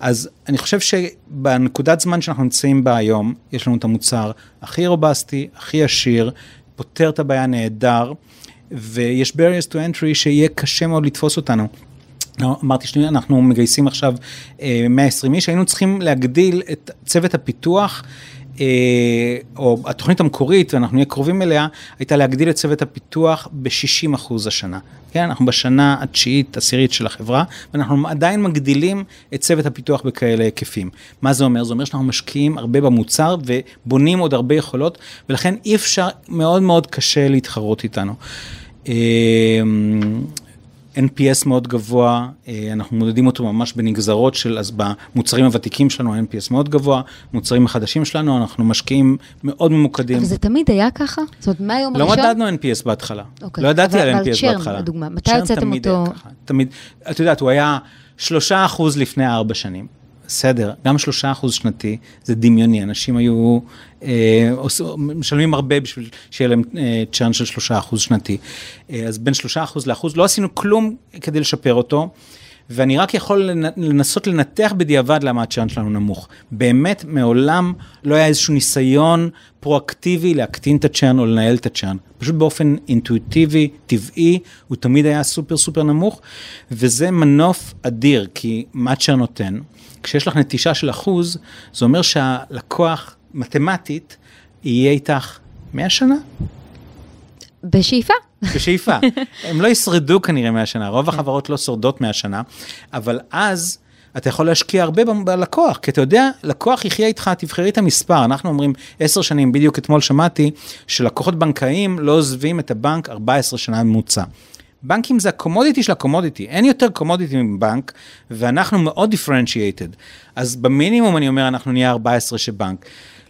[SPEAKER 3] אז אני חושב שבנקודת זמן שאנחנו נמצאים בה היום, יש לנו את המוצר הכי robust-י, הכי עשיר, פותר את הבעיה נהדר, ויש barriers to entry שיהיה קשה מאוד לתפוס אותנו. לא, אמרתי שאנחנו מגייסים עכשיו אה, 120 איש, היינו צריכים להגדיל את צוות הפיתוח. אה, או התוכנית המקורית, ואנחנו נהיה קרובים אליה, הייתה להגדיל את צוות הפיתוח ב-60 אחוז השנה. כן, אנחנו בשנה התשיעית, עשירית של החברה, ואנחנו עדיין מגדילים את צוות הפיתוח בכאלה היקפים. מה זה אומר? זה אומר שאנחנו משקיעים הרבה במוצר ובונים עוד הרבה יכולות, ולכן אי אפשר, מאוד מאוד קשה להתחרות איתנו. NPS מאוד גבוה, אה, אנחנו מודדים אותו ממש בנגזרות של, אז במוצרים הוותיקים שלנו ה-NPS מאוד גבוה, מוצרים החדשים שלנו, אנחנו משקיעים מאוד ממוקדים.
[SPEAKER 2] אבל זה תמיד היה ככה? זאת אומרת, מהיום
[SPEAKER 3] לא
[SPEAKER 2] הראשון?
[SPEAKER 3] מדדנו NPS בהתחלה.
[SPEAKER 2] אוקיי.
[SPEAKER 3] לא ידעתי
[SPEAKER 2] אבל-
[SPEAKER 3] על
[SPEAKER 2] אבל
[SPEAKER 3] NPS
[SPEAKER 2] צ'רן,
[SPEAKER 3] בהתחלה.
[SPEAKER 2] לדוגמה, מתי הוצאתם
[SPEAKER 3] תמיד
[SPEAKER 2] אותו?
[SPEAKER 3] תמיד, את יודעת, הוא היה שלושה אחוז לפני ארבע שנים. בסדר, גם שלושה אחוז שנתי זה דמיוני, אנשים היו אה, עוש- משלמים הרבה בשביל שיהיה להם אה, צ'רן של שלושה אחוז שנתי. אה, אז בין שלושה אחוז לאחוז, לא עשינו כלום כדי לשפר אותו. ואני רק יכול לנ- לנסות לנתח בדיעבד למה הצ'אנט שלנו נמוך. באמת, מעולם לא היה איזשהו ניסיון פרואקטיבי להקטין את הצ'אן או לנהל את הצ'אן. פשוט באופן אינטואיטיבי, טבעי, הוא תמיד היה סופר סופר נמוך, וזה מנוף אדיר, כי מה צ'אן נותן? כשיש לך נטישה של אחוז, זה אומר שהלקוח, מתמטית, יהיה איתך 100 שנה.
[SPEAKER 2] בשאיפה.
[SPEAKER 3] בשאיפה. הם לא ישרדו כנראה 100 שנה, רוב החברות לא שורדות 100 שנה, אבל אז אתה יכול להשקיע הרבה בלקוח, כי אתה יודע, לקוח יחיה איתך, תבחרי את המספר. אנחנו אומרים 10 שנים, בדיוק אתמול שמעתי, שלקוחות בנקאיים לא עוזבים את הבנק 14 שנה ממוצע. בנקים זה הקומודיטי של הקומודיטי, אין יותר קומודיטי מבנק, ואנחנו מאוד דיפרנציאטד. אז במינימום אני אומר, אנחנו נהיה 14 שבנק.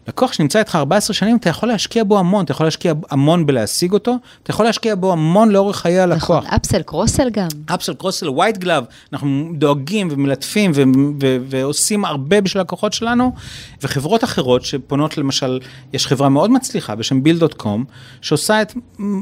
[SPEAKER 3] לקוח שנמצא איתך 14 שנים, אתה יכול להשקיע בו המון, אתה יכול להשקיע המון בלהשיג אותו, אתה יכול להשקיע בו המון לאורך חיי הלקוח.
[SPEAKER 2] נכון, אפסל, קרוסל גם.
[SPEAKER 3] אפסל, קרוסל, ווייט גלאב, אנחנו דואגים ומלטפים ו- ו- ועושים הרבה בשביל הלקוחות שלנו, וחברות אחרות שפונות למשל, יש חברה מאוד מצליחה בשם ביל.קום, שעושה את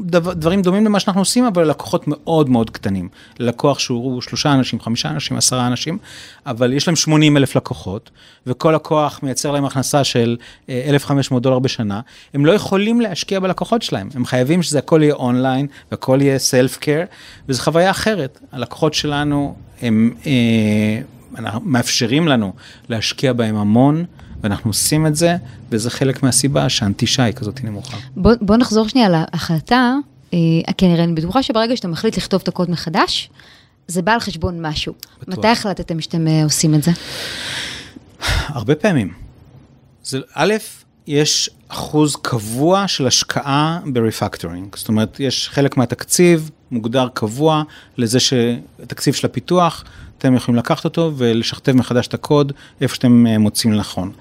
[SPEAKER 3] דבר, דברים דומים למה שאנחנו עושים, אבל ללקוחות מאוד מאוד קטנים. ללקוח שהוא שלושה אנשים, חמישה אנשים, עשרה אנשים, אבל יש להם 80 אלף לקוחות, וכל לקוח מייצר להם הכנסה של אה, 1,500 דולר בשנה, הם לא יכולים להשקיע בלקוחות שלהם, הם חייבים שזה הכל יהיה אונליין, והכל יהיה סלף קר, וזו חוויה אחרת. הלקוחות שלנו, הם אה, אנחנו, מאפשרים לנו להשקיע בהם המון, ואנחנו עושים את זה, וזה חלק מהסיבה שהאנטישה היא כזאת נמוכה.
[SPEAKER 2] בוא, בוא נחזור שנייה להחלטה, אה, נראה, אני בטוחה שברגע שאתה מחליט לכתוב את הקוד מחדש, זה בא על חשבון משהו.
[SPEAKER 3] בטוח.
[SPEAKER 2] מתי החלטתם שאתם אה, עושים את זה?
[SPEAKER 3] הרבה פעמים. זה, א', יש אחוז קבוע של השקעה ב-refactoring. זאת אומרת, יש חלק מהתקציב מוגדר קבוע לזה שהתקציב של הפיתוח, אתם יכולים לקחת אותו ולשכתב מחדש את הקוד איפה שאתם אה, מוצאים לנכון.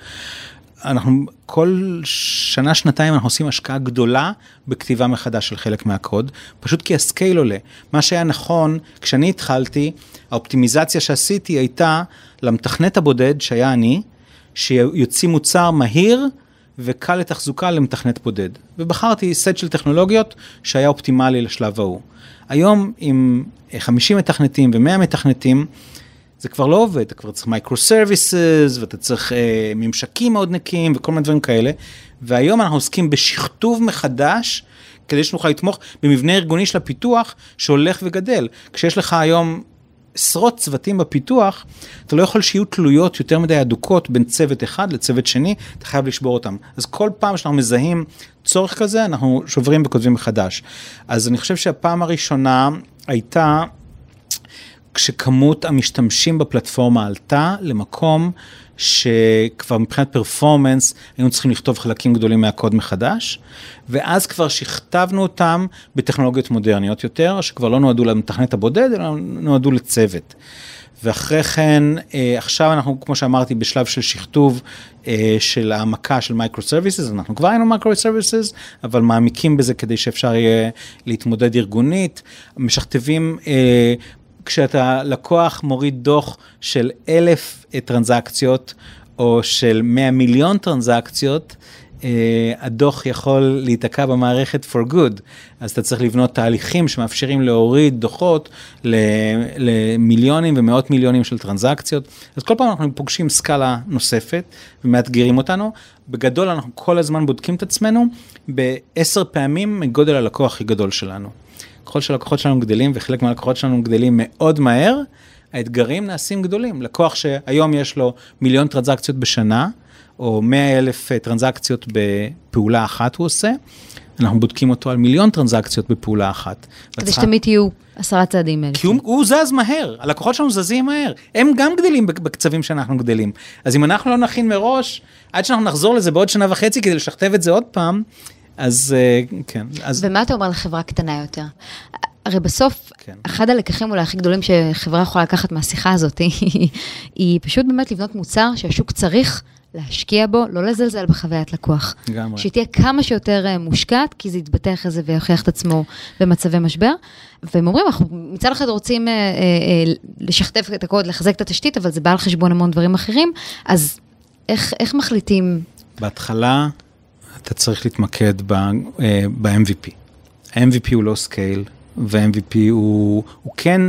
[SPEAKER 3] אנחנו כל שנה, שנתיים אנחנו עושים השקעה גדולה בכתיבה מחדש של חלק מהקוד, פשוט כי ה-scale עולה. מה שהיה נכון, כשאני התחלתי, האופטימיזציה שעשיתי הייתה למתכנת הבודד, שהיה אני, שיוציא מוצר מהיר וקל לתחזוקה למתכנת בודד. ובחרתי סט של טכנולוגיות שהיה אופטימלי לשלב ההוא. היום עם 50 מתכנתים ו-100 מתכנתים, זה כבר לא עובד, אתה כבר צריך microservices, ואתה צריך אה, ממשקים מאוד נקיים וכל מיני דברים כאלה, והיום אנחנו עוסקים בשכתוב מחדש, כדי שנוכל לתמוך במבנה ארגוני של הפיתוח שהולך וגדל. כשיש לך היום עשרות צוותים בפיתוח, אתה לא יכול שיהיו תלויות יותר מדי אדוקות בין צוות אחד לצוות שני, אתה חייב לשבור אותם. אז כל פעם שאנחנו מזהים צורך כזה, אנחנו שוברים וכותבים מחדש. אז אני חושב שהפעם הראשונה הייתה כשכמות המשתמשים בפלטפורמה עלתה למקום שכבר מבחינת פרפורמנס היינו צריכים לכתוב חלקים גדולים מהקוד מחדש, ואז כבר שכתבנו אותם בטכנולוגיות מודרניות יותר, שכבר לא נועדו למתכנת הבודד, אלא נועדו לצוות. ואחרי כן, אה, עכשיו אנחנו, כמו שאמרתי, בשלב של שכתוב אה, של העמקה של microservices, אנחנו כבר היינו microservices, אבל מעמיקים בזה כדי שאפשר יהיה להתמודד ארגונית. משכתבים אה, כשאתה לקוח מוריד דוח של אלף טרנזקציות, או של 100 מיליון טרנזקציות, uh, הדוח יכול להיתקע במערכת for good. אז אתה צריך לבנות תהליכים שמאפשרים להוריד דוחות למיליונים ומאות מיליונים של טרנזקציות. אז כל פעם אנחנו פוגשים סקאלה נוספת ומאתגרים אותנו. בגדול אנחנו כל הזמן בודקים את עצמנו בעשר פעמים מגודל הלקוח הכי גדול שלנו. ככל שהלקוחות שלנו גדלים, וחלק מהלקוחות שלנו גדלים מאוד מהר, האתגרים נעשים גדולים. לקוח שהיום יש לו מיליון טרנזקציות בשנה, או 100 אלף טרנזקציות בפעולה אחת הוא עושה, אנחנו בודקים אותו על מיליון טרנזקציות בפעולה אחת.
[SPEAKER 2] כדי שתמיד תהיו עשרה צעדים אלה.
[SPEAKER 3] כי הוא, הוא זז מהר, הלקוחות שלנו זזים מהר, הם גם גדלים בקצבים שאנחנו גדלים. אז אם אנחנו לא נכין מראש, עד שאנחנו נחזור לזה בעוד שנה וחצי כדי לשכתב את זה עוד פעם, אז כן. אז...
[SPEAKER 2] ומה אתה אומר לחברה קטנה יותר? הרי בסוף, כן. אחד הלקחים אולי הכי גדולים שחברה יכולה לקחת מהשיחה הזאת, היא, פשוט באמת לבנות מוצר שהשוק צריך להשקיע בו, לא לזלזל בחוויית לקוח.
[SPEAKER 3] לגמרי.
[SPEAKER 2] שהיא תהיה כמה שיותר מושקעת, כי זה יתבטא אחרי זה ויוכיח את עצמו במצבי משבר. והם אומרים, אנחנו מצד אחד רוצים אה, אה, לשכתב את הקוד, לחזק את התשתית, אבל זה בא על חשבון המון דברים אחרים, אז איך, איך מחליטים?
[SPEAKER 3] בהתחלה, אתה צריך להתמקד ב-MVP. ה-MVP הוא לא scale, וה-MVP הוא, הוא כן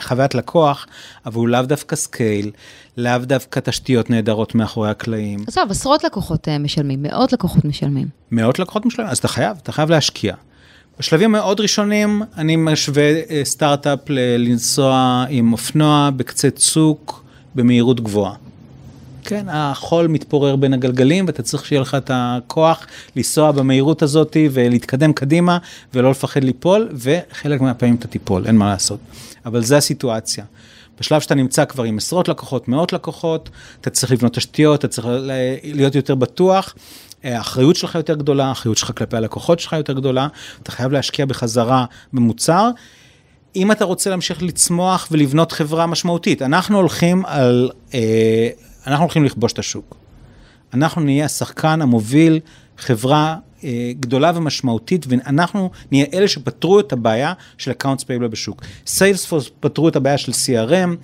[SPEAKER 3] חוויית לקוח, אבל הוא לאו דווקא scale, לאו דווקא תשתיות נהדרות מאחורי הקלעים.
[SPEAKER 2] עזוב, עשרות לקוחות משלמים, מאות לקוחות משלמים.
[SPEAKER 3] מאות לקוחות משלמים, אז אתה חייב, אתה חייב להשקיע. בשלבים מאוד ראשונים, אני משווה סטארט-אפ לנסוע עם אופנוע בקצה צוק במהירות גבוהה. כן, החול מתפורר בין הגלגלים ואתה צריך שיהיה לך את הכוח לנסוע במהירות הזאת ולהתקדם קדימה ולא לפחד ליפול, וחלק מהפעמים אתה תיפול, אין מה לעשות. אבל זה הסיטואציה. בשלב שאתה נמצא כבר עם עשרות לקוחות, מאות לקוחות, אתה צריך לבנות תשתיות, אתה צריך להיות יותר בטוח. האחריות שלך יותר גדולה, האחריות שלך כלפי הלקוחות שלך יותר גדולה, אתה חייב להשקיע בחזרה במוצר. אם אתה רוצה להמשיך לצמוח ולבנות חברה משמעותית, אנחנו הולכים על... אה, אנחנו הולכים לכבוש את השוק. אנחנו נהיה השחקן המוביל חברה אה, גדולה ומשמעותית, ואנחנו נהיה אלה שפתרו את הבעיה של accounts payable בשוק. Salesforce פתרו את הבעיה של CRM,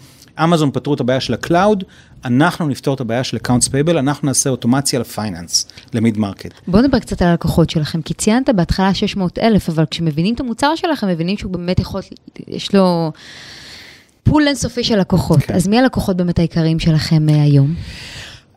[SPEAKER 3] Amazon פתרו את הבעיה של ה-cloud, אנחנו נפתור את הבעיה של accounts payable, אנחנו נעשה אוטומציה ל-finance, ל-mid market.
[SPEAKER 2] בוא נדבר קצת על הלקוחות שלכם, כי ציינת בהתחלה 600 אלף, אבל כשמבינים את המוצר שלכם, מבינים שהוא באמת יכול, יש לו pool אינסופי של לקוחות.
[SPEAKER 3] כן.
[SPEAKER 2] אז מי הלקוחות באמת העיקריים שלכם אה, היום?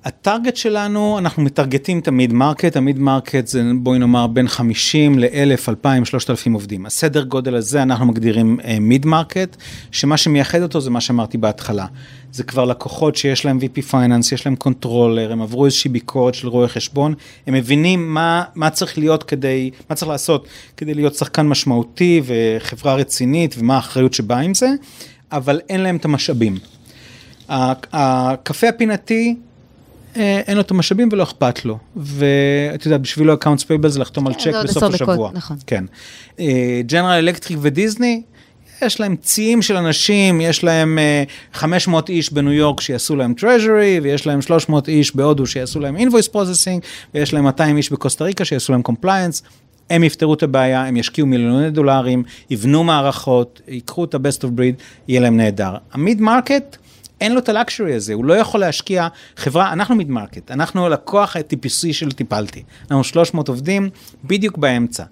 [SPEAKER 3] ה-target שלנו, אנחנו מטרגטים את ה-mid market, ה-mid market זה בואי נאמר בין 50 ל-1,000, 2,000, 3,000 עובדים. הסדר גודל הזה אנחנו מגדירים mid uh, market, שמה שמייחד אותו זה מה שאמרתי בהתחלה. זה כבר לקוחות שיש להם VP finance, יש להם controller, הם עברו איזושהי ביקורת של רואי חשבון, הם מבינים מה, מה צריך להיות כדי, מה צריך לעשות כדי להיות שחקן משמעותי וחברה רצינית ומה האחריות שבאה עם זה, אבל אין להם את המשאבים. הקפה הפינתי, אה, אין לו את המשאבים ולא אכפת לו. ואת יודעת, בשבילו accounts payable זה לחתום על
[SPEAKER 2] כן,
[SPEAKER 3] צ'ק בסוף השבוע.
[SPEAKER 2] נכון.
[SPEAKER 3] כן. ג'נרל אלקטריק ודיסני, יש להם ציים של אנשים, יש להם אה, 500 איש בניו יורק שיעשו להם treasury, ויש להם 300 איש בהודו שיעשו להם invoice processing, ויש להם 200 איש בקוסטה ריקה שיעשו להם compliance. הם יפתרו את הבעיה, הם ישקיעו מיליוני דולרים, יבנו מערכות, ייקחו את ה-best of breed, יהיה להם נהדר. ה mid market, אין לו את ה luxury הזה, הוא לא יכול להשקיע חברה, אנחנו mid market, אנחנו לקוח הטיפוסי של Tipalti. אנחנו 300 עובדים, בדיוק באמצע.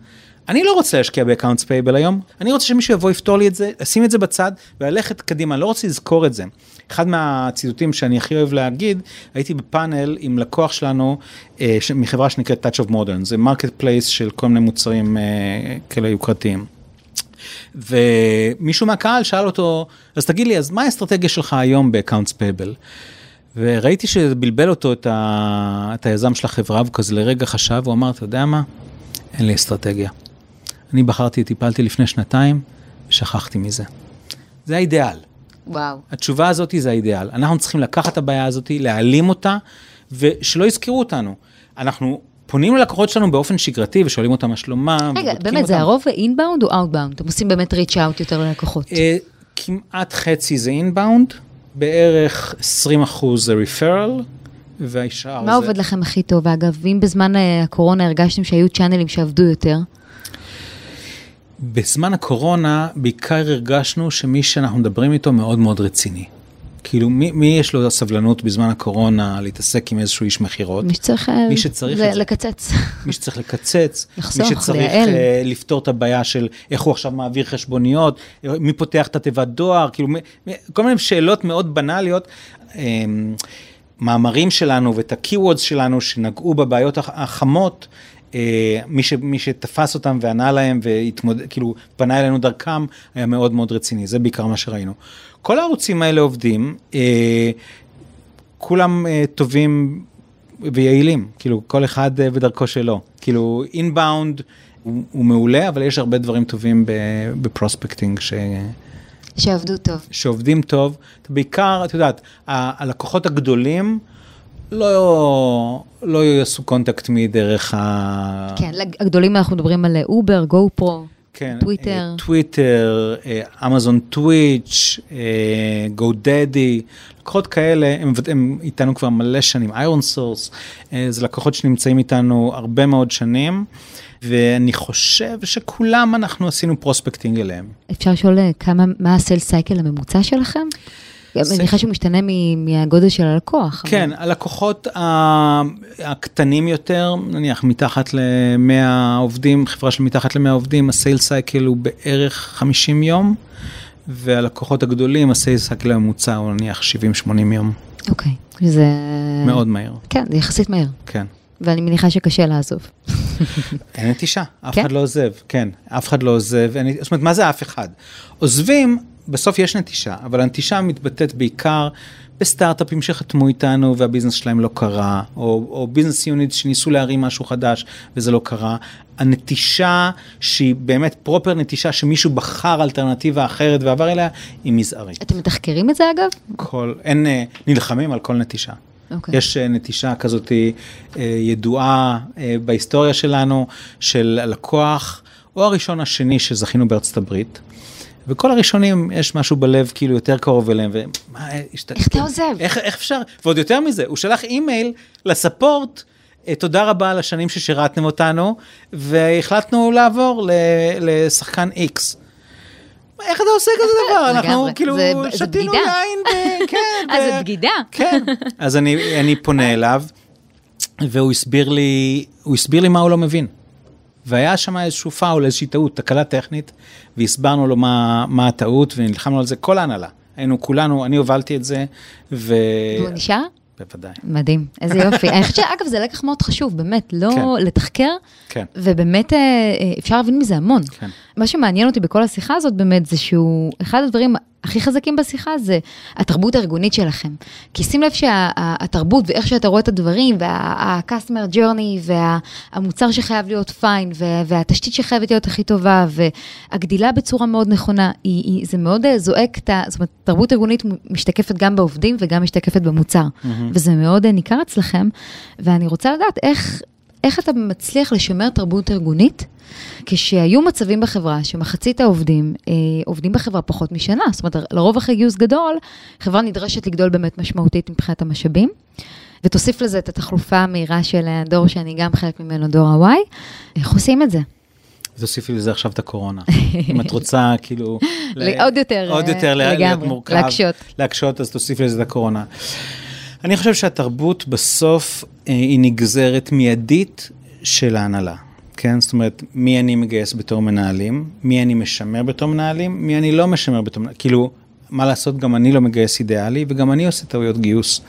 [SPEAKER 3] אני לא רוצה להשקיע ב accounts payable היום, אני רוצה שמישהו יבוא יפתור לי את זה, לשים את זה בצד וללכת קדימה, אני לא רוצה לזכור את זה. אחד מהציטוטים שאני הכי אוהב להגיד, הייתי בפאנל עם לקוח שלנו אה, מחברה שנקראת Touch of Modern, זה marketplace של כל מיני מוצרים אה, כאלה יוקרתיים. ומישהו מהקהל שאל אותו, אז תגיד לי, אז מה האסטרטגיה שלך היום ב accounts payable? וראיתי בלבל אותו את, ה... את היזם של החברה, והוא כזה לרגע חשב, הוא אמר, אתה יודע מה? אין לי אסטרטגיה. אני בחרתי, Tipalti לפני שנתיים, ושכחתי מזה. זה האידיאל.
[SPEAKER 2] וואו.
[SPEAKER 3] התשובה הזאת זה האידיאל. אנחנו צריכים לקחת את הבעיה הזאת, להעלים אותה, ושלא יזכרו אותנו. אנחנו פונים ללקוחות שלנו באופן שגרתי ושואלים אותם מה שלומם.
[SPEAKER 2] רגע, באמת, זה
[SPEAKER 3] אותם.
[SPEAKER 2] הרוב inbound או outbound? אתם עושים באמת reach out יותר ללקוחות.
[SPEAKER 3] אה, כמעט חצי זה אינבאונד, בערך 20 אחוז זה ריפרל, והשאר
[SPEAKER 2] מה
[SPEAKER 3] זה...
[SPEAKER 2] עובד לכם הכי טוב? אגב, אם בזמן אה, הקורונה הרגשתם שהיו צ'אנלים שעבדו יותר,
[SPEAKER 3] בזמן הקורונה בעיקר הרגשנו שמי שאנחנו מדברים איתו מאוד מאוד רציני. כאילו, מי, מי יש לו סבלנות בזמן הקורונה להתעסק עם איזשהו איש מכירות?
[SPEAKER 2] מי שצריך אה,
[SPEAKER 3] מי שצריך
[SPEAKER 2] ל-. לקצץ.
[SPEAKER 3] מי שצריך לקצץ,
[SPEAKER 2] לחסוך,
[SPEAKER 3] מי שצריך
[SPEAKER 2] לייעל.
[SPEAKER 3] uh, לפתור את הבעיה של איך הוא עכשיו מעביר חשבוניות, מי פותח את התיבת דואר, כאילו מי, מי, כל מיני שאלות מאוד בנאליות. Um, מאמרים שלנו ואת ה-keywords שלנו שנגעו בבעיות הח- החמות, מי, ש, מי שתפס אותם וענה להם והתמודד, כאילו פנה אלינו דרכם, היה מאוד מאוד רציני, זה בעיקר מה שראינו. כל הערוצים האלה עובדים, uh, כולם uh, טובים ויעילים, כאילו כל אחד אה, בדרכו שלו. כאילו inbound הוא, הוא מעולה, אבל יש הרבה דברים טובים ב prospecting ש,
[SPEAKER 2] שעבדו טוב.
[SPEAKER 3] שעובדים טוב. בעיקר, את יודעת, הלקוחות הגדולים לא, לא יעשו contact מדרך ה...
[SPEAKER 2] כן, הגדולים אנחנו מדברים על אובר, GoPro,
[SPEAKER 3] כן,
[SPEAKER 2] טוויטר.
[SPEAKER 3] אה, טוויטר, אה, Amazon Twitch, GoDaddy, לקוחות כאלה, הם, הם איתנו כבר מלא שנים, ironSource, זה לקוחות שנמצאים איתנו הרבה מאוד שנים, ואני חושב שכולם אנחנו עשינו prospecting אליהם.
[SPEAKER 2] אפשר לשאול אה, כמה, מה ה sale cycle הממוצע שלכם? אני מניחה שהוא משתנה מהגודל של הלקוח. אבל-
[SPEAKER 3] כן, הלקוחות ה- הקטנים יותר, נניח מתחת ל-100 עובדים, חברה של מתחת ל-100 עובדים, ה sale cycle הוא בערך 50 יום, והלקוחות הגדולים, ה sale cycle הממוצע הוא נניח 70-80 יום,
[SPEAKER 2] אוקיי, זה...
[SPEAKER 3] מאוד מהיר,
[SPEAKER 2] כן, זה יחסית מהר,
[SPEAKER 3] כן.
[SPEAKER 2] ואני מניחה שקשה לעזוב.
[SPEAKER 3] אין נטישה, אף
[SPEAKER 2] כן?
[SPEAKER 3] אחד לא עוזב, כן, אף אחד לא עוזב, אין, זאת אומרת, מה זה אף אחד? עוזבים, בסוף יש נטישה, אבל הנטישה מתבטאת בעיקר בסטארט-אפים שחתמו איתנו וה business שלהם לא קרה, או, או business unit שניסו להרים משהו חדש וזה לא קרה. הנטישה שהיא באמת פרופר נטישה שמישהו בחר אלטרנטיבה אחרת ועבר אליה, היא מזערית.
[SPEAKER 2] אתם מתחקרים את זה אגב?
[SPEAKER 3] כל, אין, אה, נלחמים על כל נטישה.
[SPEAKER 2] אוקיי.
[SPEAKER 3] יש אה, נטישה כזאת אה, ידועה בהיסטוריה שלנו של הלקוח, או הראשון השני שזכינו בארצות הברית, וכל הראשונים, יש משהו בלב כאילו יותר קרוב אליהם, ומה, השת...
[SPEAKER 2] איך אתה עוזב?
[SPEAKER 3] איך, איך אפשר? ועוד יותר מזה, הוא שלח אימייל לספורט, אה, תודה רבה על השנים ששירתתם אותנו, והחלטנו לעבור ל- לשחקן איקס. איך אתה עושה כזה דבר? אנחנו. כאילו שתינו. יין, כן. ב-
[SPEAKER 2] זה בגידה.
[SPEAKER 3] כן. אז אני פונה אליו, והוא הסביר לי, הוא הסביר לי מה הוא לא מבין. והיה שם איזשהו פאול, איזושהי טעות, תקלה טכנית, והסברנו לו מה, מה הטעות, ונלחמנו על זה כל ההנהלה. היינו כולנו, אני הובלתי את זה, ו...
[SPEAKER 2] והוא נשאר?
[SPEAKER 3] בוודאי.
[SPEAKER 2] מדהים, איזה יופי. אני חושבת שאגב, זה לקח מאוד חשוב, באמת, לא
[SPEAKER 3] כן.
[SPEAKER 2] לתחקר,
[SPEAKER 3] כן.
[SPEAKER 2] ובאמת אה, אה, אפשר להבין מזה המון.
[SPEAKER 3] כן.
[SPEAKER 2] מה שמעניין אותי בכל השיחה הזאת באמת, זה שהוא, אחד הדברים הכי חזקים בשיחה זה התרבות הארגונית שלכם. כי שים לב שהתרבות ואיך שאתה רואה את הדברים, וה-customer journey, והמוצר שחייב להיות פיין, והתשתית שחייבת להיות הכי טובה, והגדילה בצורה מאוד נכונה, היא, היא, זה מאוד אה, זועק, את ה- זאת אומרת, תרבות ארגונית משתקפת גם בעובדים וגם משתקפת במוצר. וזה מאוד אה, ניכר אצלכם, ואני רוצה לדעת איך... איך אתה מצליח לשמר תרבות ארגונית כשהיו מצבים בחברה שמחצית העובדים אה, עובדים בחברה פחות משנה? זאת אומרת, לרוב אחרי גיוס גדול, חברה נדרשת לגדול באמת משמעותית מבחינת המשאבים. ותוסיף לזה את התחלופה המהירה של הדור שאני גם חלק ממנו, דור ה-Y. איך עושים את זה?
[SPEAKER 3] תוסיפי לזה עכשיו את הקורונה. אם את רוצה, כאילו... ל-
[SPEAKER 2] עוד יותר,
[SPEAKER 3] עוד
[SPEAKER 2] אה,
[SPEAKER 3] יותר להיות
[SPEAKER 2] לגמרי,
[SPEAKER 3] מורכב.
[SPEAKER 2] להקשות.
[SPEAKER 3] להקשות, אז תוסיפי לזה את הקורונה. אני חושב שהתרבות בסוף אה, היא נגזרת מיידית של ההנהלה. כן? זאת אומרת, מי אני מגייס בתור מנהלים, מי אני משמר בתור מנהלים, מי אני לא משמר בתור מנהלים. כאילו, מה לעשות, גם אני לא מגייס אידיאלי, וגם אני עושה טעויות גיוס.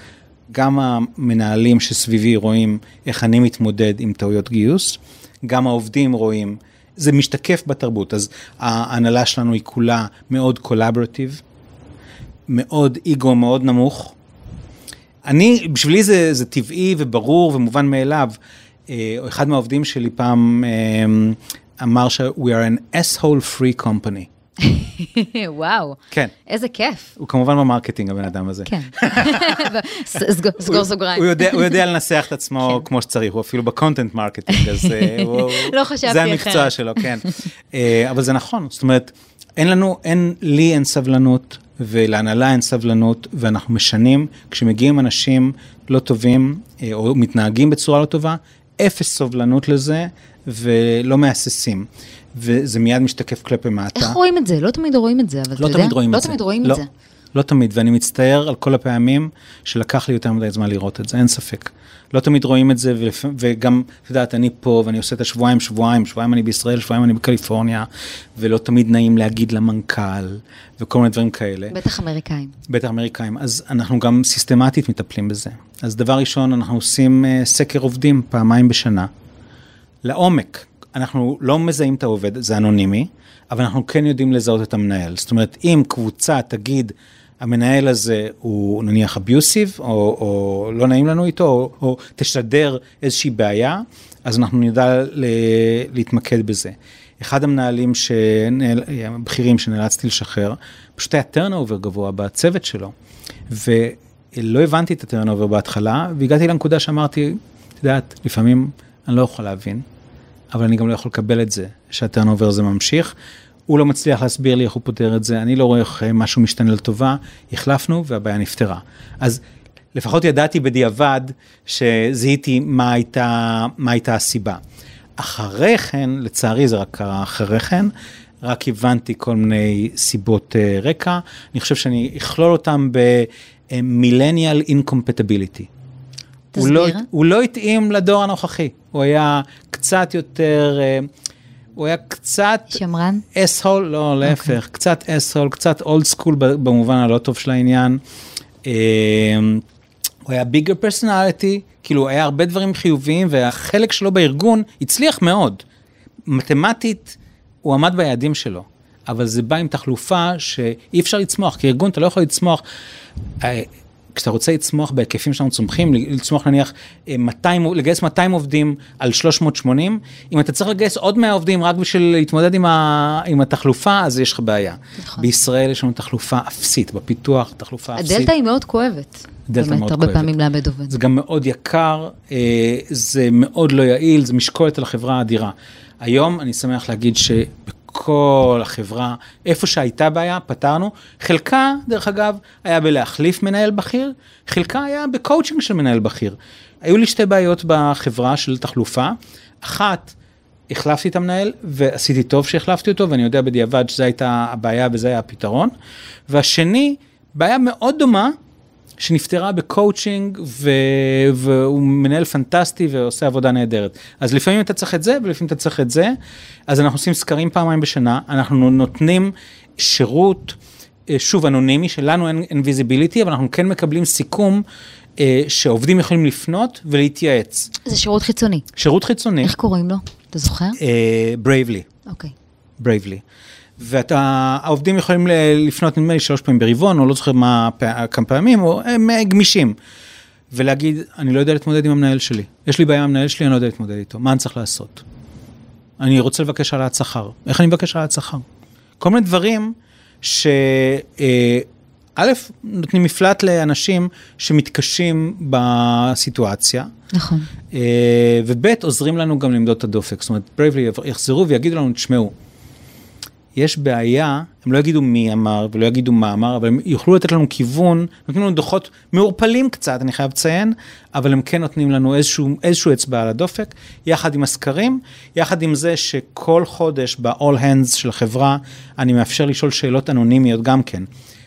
[SPEAKER 3] גם המנהלים שסביבי רואים איך אני מתמודד עם טעויות גיוס, גם העובדים רואים, זה משתקף בתרבות, אז ההנהלה שלנו היא כולה מאוד collaborative, מאוד אגו מאוד נמוך. אני, בשבילי זה, זה טבעי וברור ומובן מאליו. אה, אחד מהעובדים שלי פעם אה, אמר ש- we are an asshole free company.
[SPEAKER 2] וואו,
[SPEAKER 3] כן,
[SPEAKER 2] איזה כיף.
[SPEAKER 3] הוא כמובן ב marketing הבן אדם הזה.
[SPEAKER 2] כן. סגור- סוגריים.
[SPEAKER 3] הוא יודע, הוא יודע לנסח את עצמו כמו שצריך, הוא אפילו ב content marketing, אז אה, הוא,
[SPEAKER 2] לא חשבתי
[SPEAKER 3] זה המקצוע. שלו, כן. אה, אבל זה נכון, זאת אומרת, אין לנו, אין, לי אין סבלנות, ולהנהלה אין סבלנות, ואנחנו משנים, כשמגיעים אנשים לא טובים, אה, או מתנהגים בצורה לא טובה, אפס סובלנות לזה, ולא מהססים. וזה מיד משתקף כלפי מטה.
[SPEAKER 2] איך רואים את זה? לא תמיד רואים את זה, אבל אתה
[SPEAKER 3] לא
[SPEAKER 2] יודע,
[SPEAKER 3] תמיד רואים
[SPEAKER 2] לא
[SPEAKER 3] את זה.
[SPEAKER 2] תמיד רואים
[SPEAKER 3] לא,
[SPEAKER 2] את זה.
[SPEAKER 3] לא תמיד, ואני מצטער על כל הפעמים שלקח לי יותר מדי זמן לראות את זה, אין ספק. לא תמיד רואים את זה, ולפ... וגם, את יודעת, אני פה ואני עושה את השבועיים, שבועיים, שבועיים אני בישראל, שבועיים אני בקליפורניה, ולא תמיד נעים להגיד למנכ"ל, וכל מיני דברים כאלה.
[SPEAKER 2] בטח אמריקאים.
[SPEAKER 3] בטח אמריקאים, אז אנחנו גם סיסטמטית מטפלים בזה. אז דבר ראשון, אנחנו עושים uh, סקר עובדים פעמיים בשנה, לעומק. אנחנו לא מזהים את העובד, זה אנונימי, אבל אנחנו כן יודעים לזהות את המנהל. זאת אומרת, אם קבוצה תגיד, המנהל הזה הוא נניח abusive, או, או לא נעים לנו איתו, או, או תשדר איזושהי בעיה, אז אנחנו נדע ל- להתמקד בזה. אחד המנהלים, שנעל, הבכירים שנאלצתי לשחרר, פשוט היה turnover גבוה בצוות שלו. ולא הבנתי את ה turnover בהתחלה, והגעתי לנקודה שאמרתי, את יודעת, לפעמים אני לא יכול להבין, אבל אני גם לא יכול לקבל את זה, שה turnover הזה ממשיך. הוא לא מצליח להסביר לי איך הוא פותר את זה, אני לא רואה איך משהו משתנה לטובה, החלפנו והבעיה נפתרה. אז לפחות ידעתי בדיעבד שזיהיתי מה הייתה, מה הייתה הסיבה. אחרי כן, לצערי זה רק קרה אחרי כן, רק הבנתי כל מיני סיבות אה, רקע, אני חושב שאני אכלול אותם ב-millennial incompatibility. הוא לא,
[SPEAKER 2] תסביר.
[SPEAKER 3] הוא לא התאים לדור הנוכחי, הוא היה קצת יותר, אה, הוא היה קצת
[SPEAKER 2] שמרן?
[SPEAKER 3] אס-הול, לא, להפך, קצת אס-הול, קצת אולד סקול במובן הלא טוב של העניין. אה, הוא היה ביגר פרסונליטי, כאילו היה הרבה דברים חיוביים, והחלק שלו בארגון הצליח מאוד. מתמטית, הוא עמד ביעדים שלו, אבל זה בא עם תחלופה שאי אפשר לצמוח, כארגון אתה לא יכול לצמוח. אה, כשאתה רוצה לצמוח בהיקפים שאנחנו צומחים, לצמוח נניח אה, 200, לגייס 200 עובדים על 380, אם אתה צריך לגייס עוד 100 עובדים רק בשביל להתמודד עם, ה, עם התחלופה, אז יש לך בעיה.
[SPEAKER 2] נכון.
[SPEAKER 3] בישראל יש לנו תחלופה אפסית, בפיתוח תחלופה אפסית.
[SPEAKER 2] הדלתא היא מאוד כואבת.
[SPEAKER 3] דלתא
[SPEAKER 2] באמת,
[SPEAKER 3] מאוד
[SPEAKER 2] הרבה
[SPEAKER 3] כואבת.
[SPEAKER 2] פעמים לאבד עובד.
[SPEAKER 3] זה גם מאוד יקר, אה, זה מאוד לא יעיל, זה משקולת על החברה האדירה. היום אני שמח להגיד כל החברה, איפה שהייתה בעיה, פתרנו. חלקה, דרך אגב, היה בלהחליף מנהל בכיר, חלקה היה בקואוצ'ינג של מנהל בכיר. היו לי שתי בעיות בחברה של תחלופה. אחת, החלפתי את המנהל ועשיתי טוב שהחלפתי אותו ואני יודע בדיעבד שזו הייתה הבעיה וזה היה הפתרון. והשני, בעיה מאוד דומה שנפתרה בקואוצ'ינג ו... והוא מנהל פנטסטי ועושה עבודה נהדרת. אז לפעמים אתה צריך את זה ולפעמים אתה צריך את זה. אז אנחנו עושים סקרים פעמיים בשנה, אנחנו נותנים שירות, אה, שוב אנונימי, שלנו אין, visibility, אבל אנחנו כן מקבלים סיכום. אה, שעובדים יכולים לפנות ולהתייעץ.
[SPEAKER 2] זה שירות חיצוני.
[SPEAKER 3] שירות חיצוני.
[SPEAKER 2] איך קוראים לו? אתה זוכר?
[SPEAKER 3] Bravely.
[SPEAKER 2] אוקיי.
[SPEAKER 3] Bravely. והעובדים יכולים לפנות נדמה לי שלוש פעמים ברבעון, או לא זוכר מה, כמה פעמים, או הם גמישים. ולהגיד, אני לא יודע להתמודד עם המנהל שלי. יש לי בעיה עם המנהל שלי, אני לא יודע להתמודד איתו. מה אני צריך לעשות? אני רוצה לבקש העלאת שכר. איך אני מבקש העלאת שכר? כל מיני דברים ש... אה, א', נותנים מפלט לאנשים שמתקשים בסיטואציה,
[SPEAKER 2] נכון.
[SPEAKER 3] אה, וב' עוזרים לנו גם למדוד את הדופק. זאת אומרת, ברייבלי יחזרו ויגידו לנו, תשמעו, יש בעיה, הם לא יגידו מי אמר ולא יגידו מה אמר, אבל הם יוכלו לתת לנו כיוון, נותנים לנו דוחות מעורפלים קצת, אני חייב לציין, אבל הם כן נותנים לנו איזשהו, איזשהו אצבע על הדופק, יחד עם הסקרים, יחד עם זה שכל חודש ב-all hands של החברה, אני מאפשר לשאול שאלות אנונימיות גם כן.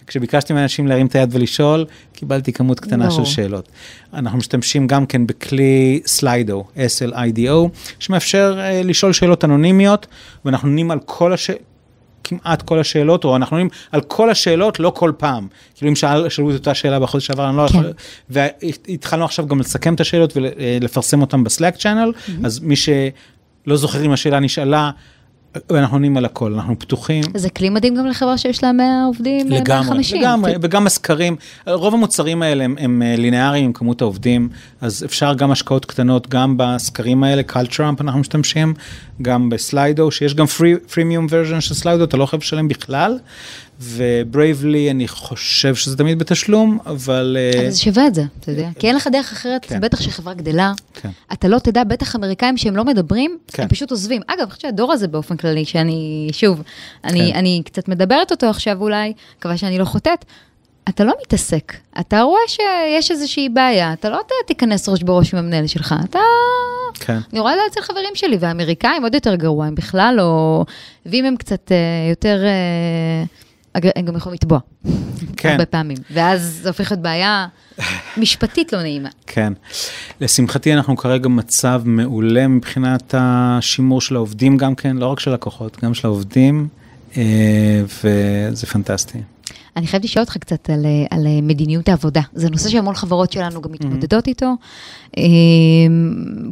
[SPEAKER 3] כשביקשתי מאנשים להרים את היד ולשאול, קיבלתי כמות קטנה
[SPEAKER 2] ברור.
[SPEAKER 3] של שאלות. אנחנו משתמשים גם כן בכלי סליידו, S-L-I-D-O, שמאפשר uh, לשאול שאלות אנונימיות, ואנחנו עונים על כל הש... כמעט כל השאלות, או אנחנו עונים על כל השאלות, לא כל פעם. כאילו אם שאל, שאלו את אותה שאלה בחודש שעבר, אני לא
[SPEAKER 2] כן.
[SPEAKER 3] והתחלנו עכשיו גם לסכם את השאלות ולפרסם אותן בסלאק צ'אנל, אז מי שלא זוכר אם השאלה נשאלה, אנחנו עונים על הכל, אנחנו פתוחים.
[SPEAKER 2] זה כלי מדהים גם לחברה שיש לה 100 עובדים, 100
[SPEAKER 3] לגמרי,
[SPEAKER 2] 150.
[SPEAKER 3] לגמרי, וגם הסקרים, רוב המוצרים האלה הם, הם אה, לינאריים עם כמות העובדים, אז אפשר גם השקעות קטנות, גם בסקרים האלה, קל טראמפ אנחנו משתמשים, גם בסליידו, שיש גם premium version של Slido, אתה לא חייב לשלם בכלל, ו Bravely אני חושב שזה תמיד בתשלום, אבל... אה,
[SPEAKER 2] אבל זה שווה את זה, אתה יודע. כי אין לך דרך אחרת,
[SPEAKER 3] כן.
[SPEAKER 2] בטח שחברה גדלה.
[SPEAKER 3] כן.
[SPEAKER 2] אתה לא תדע, בטח אמריקאים שהם לא מדברים,
[SPEAKER 3] כן.
[SPEAKER 2] הם פשוט עוזבים. אגב, אני חושבת שהדור הזה באופן כללי, שאני, שוב, אני,
[SPEAKER 3] כן.
[SPEAKER 2] אני קצת מדברת אותו עכשיו אולי, מקווה שאני לא חוטאת, אתה לא מתעסק. אתה רואה שיש איזושהי בעיה, אתה לא תיכנס ראש בראש עם המנהל שלך, אתה...
[SPEAKER 3] כן.
[SPEAKER 2] אני רואה את זה אצל חברים שלי, והאמריקאים עוד יותר גרוע, הם בכלל לא... ואם הם קצת אה, יותר... הם גם יכולים לתבוע.
[SPEAKER 3] כן.
[SPEAKER 2] הרבה פעמים. ואז זה הופך להיות בעיה משפטית לא נעימה.
[SPEAKER 3] כן. לשמחתי אנחנו כרגע במצב מעולה מבחינת השימור של העובדים גם כן, לא רק של לקוחות, גם של העובדים, אה, וזה פנטסטי.
[SPEAKER 2] אני חייבת לשאול אותך קצת על, אה, על אה, מדיניות העבודה. זה נושא שהמון חברות שלנו גם מתמודדות איתו. אה,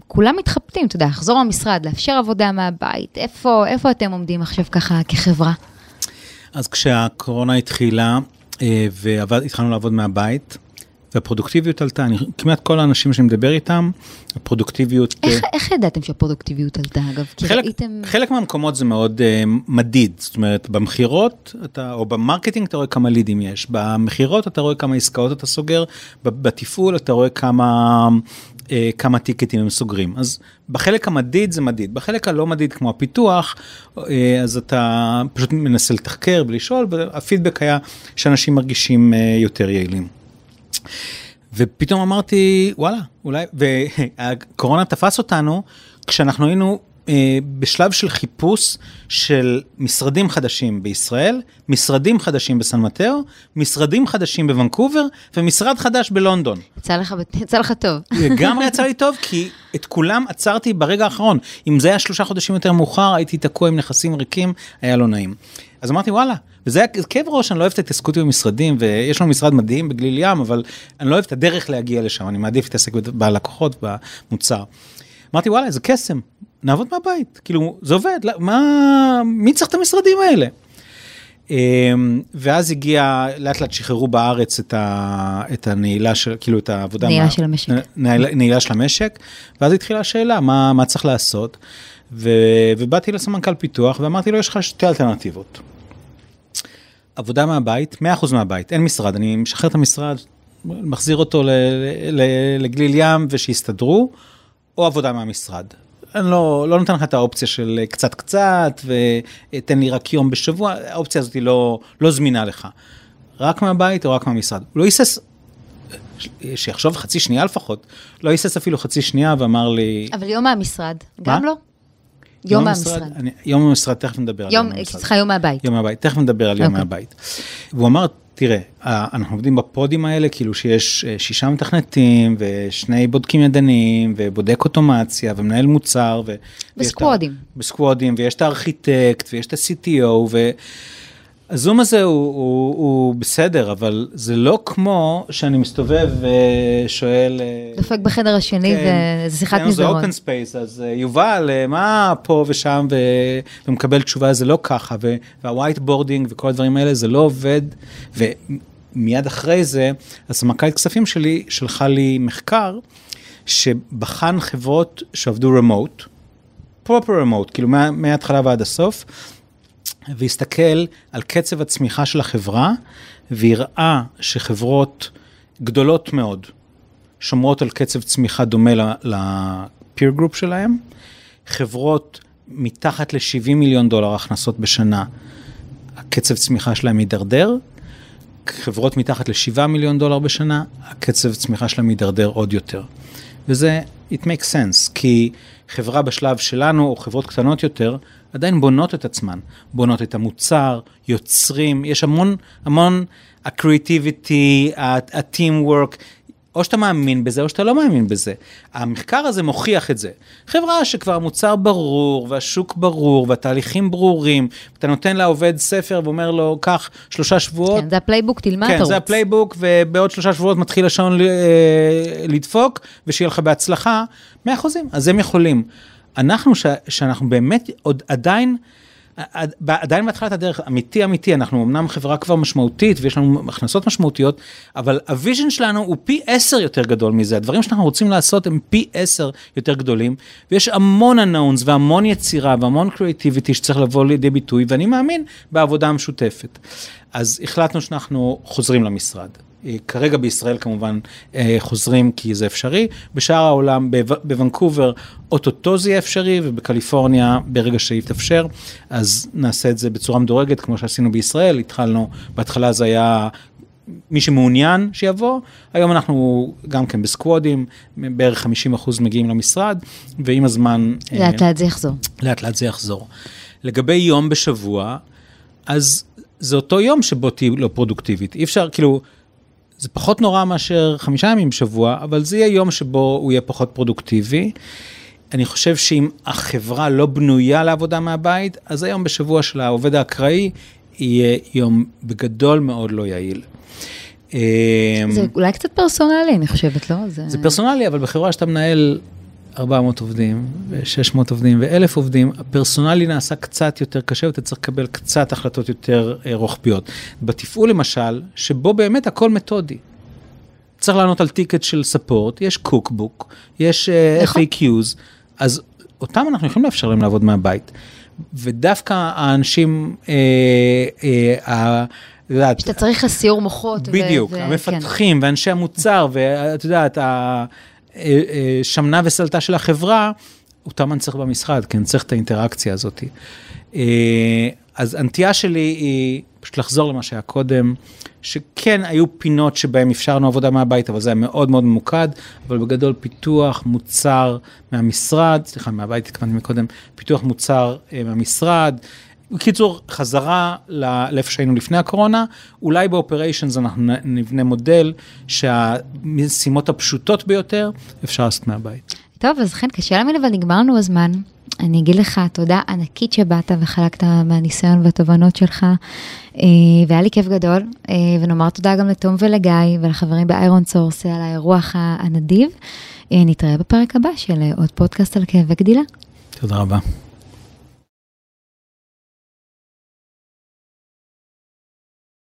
[SPEAKER 2] כולם מתחבטים, אתה יודע, לחזור למשרד, לאפשר עבודה מהבית. איפה, איפה אתם עומדים עכשיו ככה כחברה?
[SPEAKER 3] אז כשהקורונה התחילה אה, והתחלנו לעבוד מהבית, והפרודוקטיביות עלתה, אני, כמעט כל האנשים שאני מדבר איתם, הפרודוקטיביות... אה,
[SPEAKER 2] איך, איך ידעתם שהפרודוקטיביות עלתה, אגב? כי
[SPEAKER 3] חלק,
[SPEAKER 2] ראיתם...
[SPEAKER 3] חלק מהמקומות זה מאוד אה, מדיד, זאת אומרת במכירות אתה, או ב marketing אתה רואה כמה לידים יש, במכירות אתה רואה כמה עסקאות אתה סוגר, בתפעול אתה רואה כמה, uh, כמה טיקטים הם סוגרים. אז בחלק המדיד זה מדיד, בחלק הלא מדיד כמו הפיתוח, uh, אז אתה פשוט מנסה לתחקר ולשאול, והפידבק היה שאנשים מרגישים uh, יותר יעילים. ופתאום אמרתי, וואלה, אולי, והקורונה תפס אותנו כשאנחנו היינו אה, בשלב של חיפוש של משרדים חדשים בישראל, משרדים חדשים בסן מטאו, משרדים חדשים בוונקובר ומשרד חדש בלונדון.
[SPEAKER 2] יצא לך, יצא לך טוב.
[SPEAKER 3] לגמרי יצא לי טוב, כי את כולם עצרתי ברגע האחרון. אם זה היה שלושה חודשים יותר מאוחר, הייתי תקוע עם נכסים ריקים, היה לא נעים. אז אמרתי, וואלה, וזה היה כאב ראש, אני לא אוהב את ההתעסקות עם משרדים, ויש לנו משרד מדהים בגליל ים, אבל אני לא אוהב את הדרך להגיע לשם, אני מעדיף להתעסק בלקוחות, במוצר. אמרתי, וואלה, איזה קסם, נעבוד מהבית, כאילו, זה עובד, לא- מה, מי צריך את המשרדים האלה? אמ, ואז הגיע, לאט לאט שחררו בארץ את, ה, את הנעילה של, כאילו את העבודה.
[SPEAKER 2] נעילה
[SPEAKER 3] מה-
[SPEAKER 2] של המשק.
[SPEAKER 3] נעילה, נעילה של המשק, ואז התחילה השאלה, מה, מה צריך לעשות? ו, ובאתי לסמנכ"ל פיתוח ואמרתי לו, יש לך שתי אלטרנטיבות. עבודה מהבית, 100% מהבית, אין משרד, אני משחרר את המשרד, מחזיר אותו ל, ל, ל, לגליל ים ושיסתדרו, או עבודה מהמשרד. אני לא, לא נותן לך את האופציה של אה, קצת קצת, ותן לי רק יום בשבוע, האופציה הזאת היא לא, לא זמינה לך. רק מהבית או רק מהמשרד. הוא לא היסס, שיחשוב חצי שנייה לפחות, לא היסס אפילו חצי שנייה ואמר לי...
[SPEAKER 2] אבל יום מהמשרד, גם? לא? יום מהמשרד.
[SPEAKER 3] יום מהמשרד, תכף נדבר על
[SPEAKER 2] יום,
[SPEAKER 3] יום מהמשרד.
[SPEAKER 2] סליחה, יום מהבית.
[SPEAKER 3] יום מהבית, תכף נדבר על יום
[SPEAKER 2] אוקיי.
[SPEAKER 3] מהבית. והוא אמר, תראה, אה, אנחנו עובדים בפודים האלה, כאילו שיש אה, שישה מתכנתים, ושני בודקים ידניים, ובודק אוטומציה, ומנהל מוצר, ו... ה-
[SPEAKER 2] בסקוואדים.
[SPEAKER 3] בסקוואדים, ויש את הארכיטקט, ויש את ה-CTO, ו... הזום הזה הוא, הוא, הוא בסדר, אבל זה לא כמו שאני מסתובב ושואל... אה,
[SPEAKER 2] דופק בחדר השני, וזה שיחת
[SPEAKER 3] כן, זה
[SPEAKER 2] מסדרון.
[SPEAKER 3] open space, אז אה, יובל, אה, מה פה ושם, ו... ומקבל תשובה, זה לא ככה, ו... וה whiteboarding וכל הדברים האלה, זה לא עובד, ומיד אחרי זה, הסמנכ"לית כספים שלי שלחה לי מחקר, שבחן חברות שעבדו רמוט, פרופר רמוט, כאילו מה- מההתחלה ועד הסוף, והסתכל על קצב הצמיחה של החברה, והראה שחברות גדולות מאוד שומרות על קצב צמיחה דומה ל-peer group שלהם, חברות מתחת ל-70 מיליון דולר הכנסות בשנה, הקצב צמיחה שלהם מידרדר, חברות מתחת ל-7 מיליון דולר בשנה, הקצב צמיחה שלהם מידרדר עוד יותר. וזה, it makes sense, כי חברה בשלב שלנו, או חברות קטנות יותר, עדיין בונות את עצמן, בונות את המוצר, יוצרים, יש המון, המון ה-creativity, ה-teamwork, או שאתה מאמין בזה או שאתה לא מאמין בזה. המחקר הזה מוכיח את זה. חברה שכבר המוצר ברור, והשוק ברור, והתהליכים ברורים, אתה נותן לעובד ספר ואומר לו, קח שלושה שבועות,
[SPEAKER 2] כן, זה ה playbook, תלמד,
[SPEAKER 3] כן,
[SPEAKER 2] תרוץ.
[SPEAKER 3] זה ה playbook, ובעוד שלושה שבועות מתחיל השעון אה, לדפוק, ושיהיה לך בהצלחה, 100 אחוזים, אז הם יכולים. אנחנו, ש- שאנחנו באמת עוד עדיין, עד- עדיין בהתחלת הדרך, אמיתי אמיתי, אנחנו אמנם חברה כבר משמעותית ויש לנו הכנסות משמעותיות, אבל ה vision שלנו הוא פי עשר יותר גדול מזה, הדברים שאנחנו רוצים לעשות הם פי עשר יותר גדולים, ויש המון unknowns והמון יצירה והמון creativity שצריך לבוא לידי ביטוי, ואני מאמין בעבודה המשותפת. אז החלטנו שאנחנו חוזרים למשרד. אה, כרגע בישראל כמובן אה, חוזרים כי זה אפשרי, בשאר העולם, בו- בוונקובר אוטוטו זה יהיה אפשרי, ובקליפורניה ברגע שיתאפשר, אז נעשה את זה בצורה מדורגת כמו שעשינו בישראל, התחלנו, בהתחלה זה היה מי שמעוניין שיבוא, היום אנחנו גם כן בסקוודים, בערך 50% מגיעים למשרד, ועם הזמן... אה,
[SPEAKER 2] לאט לאט זה יחזור.
[SPEAKER 3] לאט לאט זה יחזור. לגבי יום בשבוע, אז זה אותו יום שבו תהיי לא פרודוקטיבית. אי אפשר, כאילו, זה פחות נורא מאשר חמישה ימים בשבוע, אבל זה יהיה יום שבו הוא יהיה פחות פרודוקטיבי. אני חושב שאם החברה לא בנויה לעבודה מהבית, אז היום בשבוע של העובד האקראי יהיה יום בגדול מאוד לא יעיל.
[SPEAKER 2] זה אולי קצת פרסונלי, אני חושבת, לא?
[SPEAKER 3] זה פרסונלי, אבל בחברה שאתה מנהל 400 עובדים, ו-600 עובדים ו-1,000 עובדים, הפרסונלי נעשה קצת יותר קשה, ואתה צריך לקבל קצת החלטות יותר אה, רוחביות. בתפעול למשל, שבו באמת הכל מתודי. צריך לענות על טיקט של ספורט, יש קוקבוק, יש אה,
[SPEAKER 2] נכון.
[SPEAKER 3] FAQs, אז אותם אנחנו יכולים לאפשר להם לעבוד מהבית. ודווקא האנשים, אה, אה, ה- את יודעת,
[SPEAKER 2] שאתה צריך לסיור מוחות.
[SPEAKER 3] בדיוק,
[SPEAKER 2] ו- כן.
[SPEAKER 3] המפתחים ואנשי המוצר, ואת יודעת, השמנה וסלטה של החברה, אותם אני צריך במשרד, כי אני צריך את האינטראקציה הזאת. אה, אז הנטייה שלי היא פשוט לחזור למה שהיה קודם, שכן היו פינות שבהן אפשרנו עבודה מהבית, אבל זה היה מאוד מאוד ממוקד, אבל בגדול פיתוח מוצר מהמשרד, סליחה, מהבית התכוונתי מקודם, פיתוח מוצר אה, מהמשרד. בקיצור, חזרה לאיפה שהיינו לפני הקורונה, אולי באופריישנס אנחנו נבנה מודל שהמשימות הפשוטות ביותר אפשר לעשות מהבית.
[SPEAKER 2] טוב, אז חן, קשה להאמין, אבל נגמר לנו הזמן. אני אגיד לך תודה ענקית שבאת וחלקת מהניסיון והתובנות שלך, אה, והיה לי כיף גדול, אה, ונאמר תודה גם לתום ולגיא ולחברים ב ironSource על האירוח הנדיב. אה, נתראה בפרק הבא של עוד פודקאסט על כאבי גדילה.
[SPEAKER 3] תודה רבה.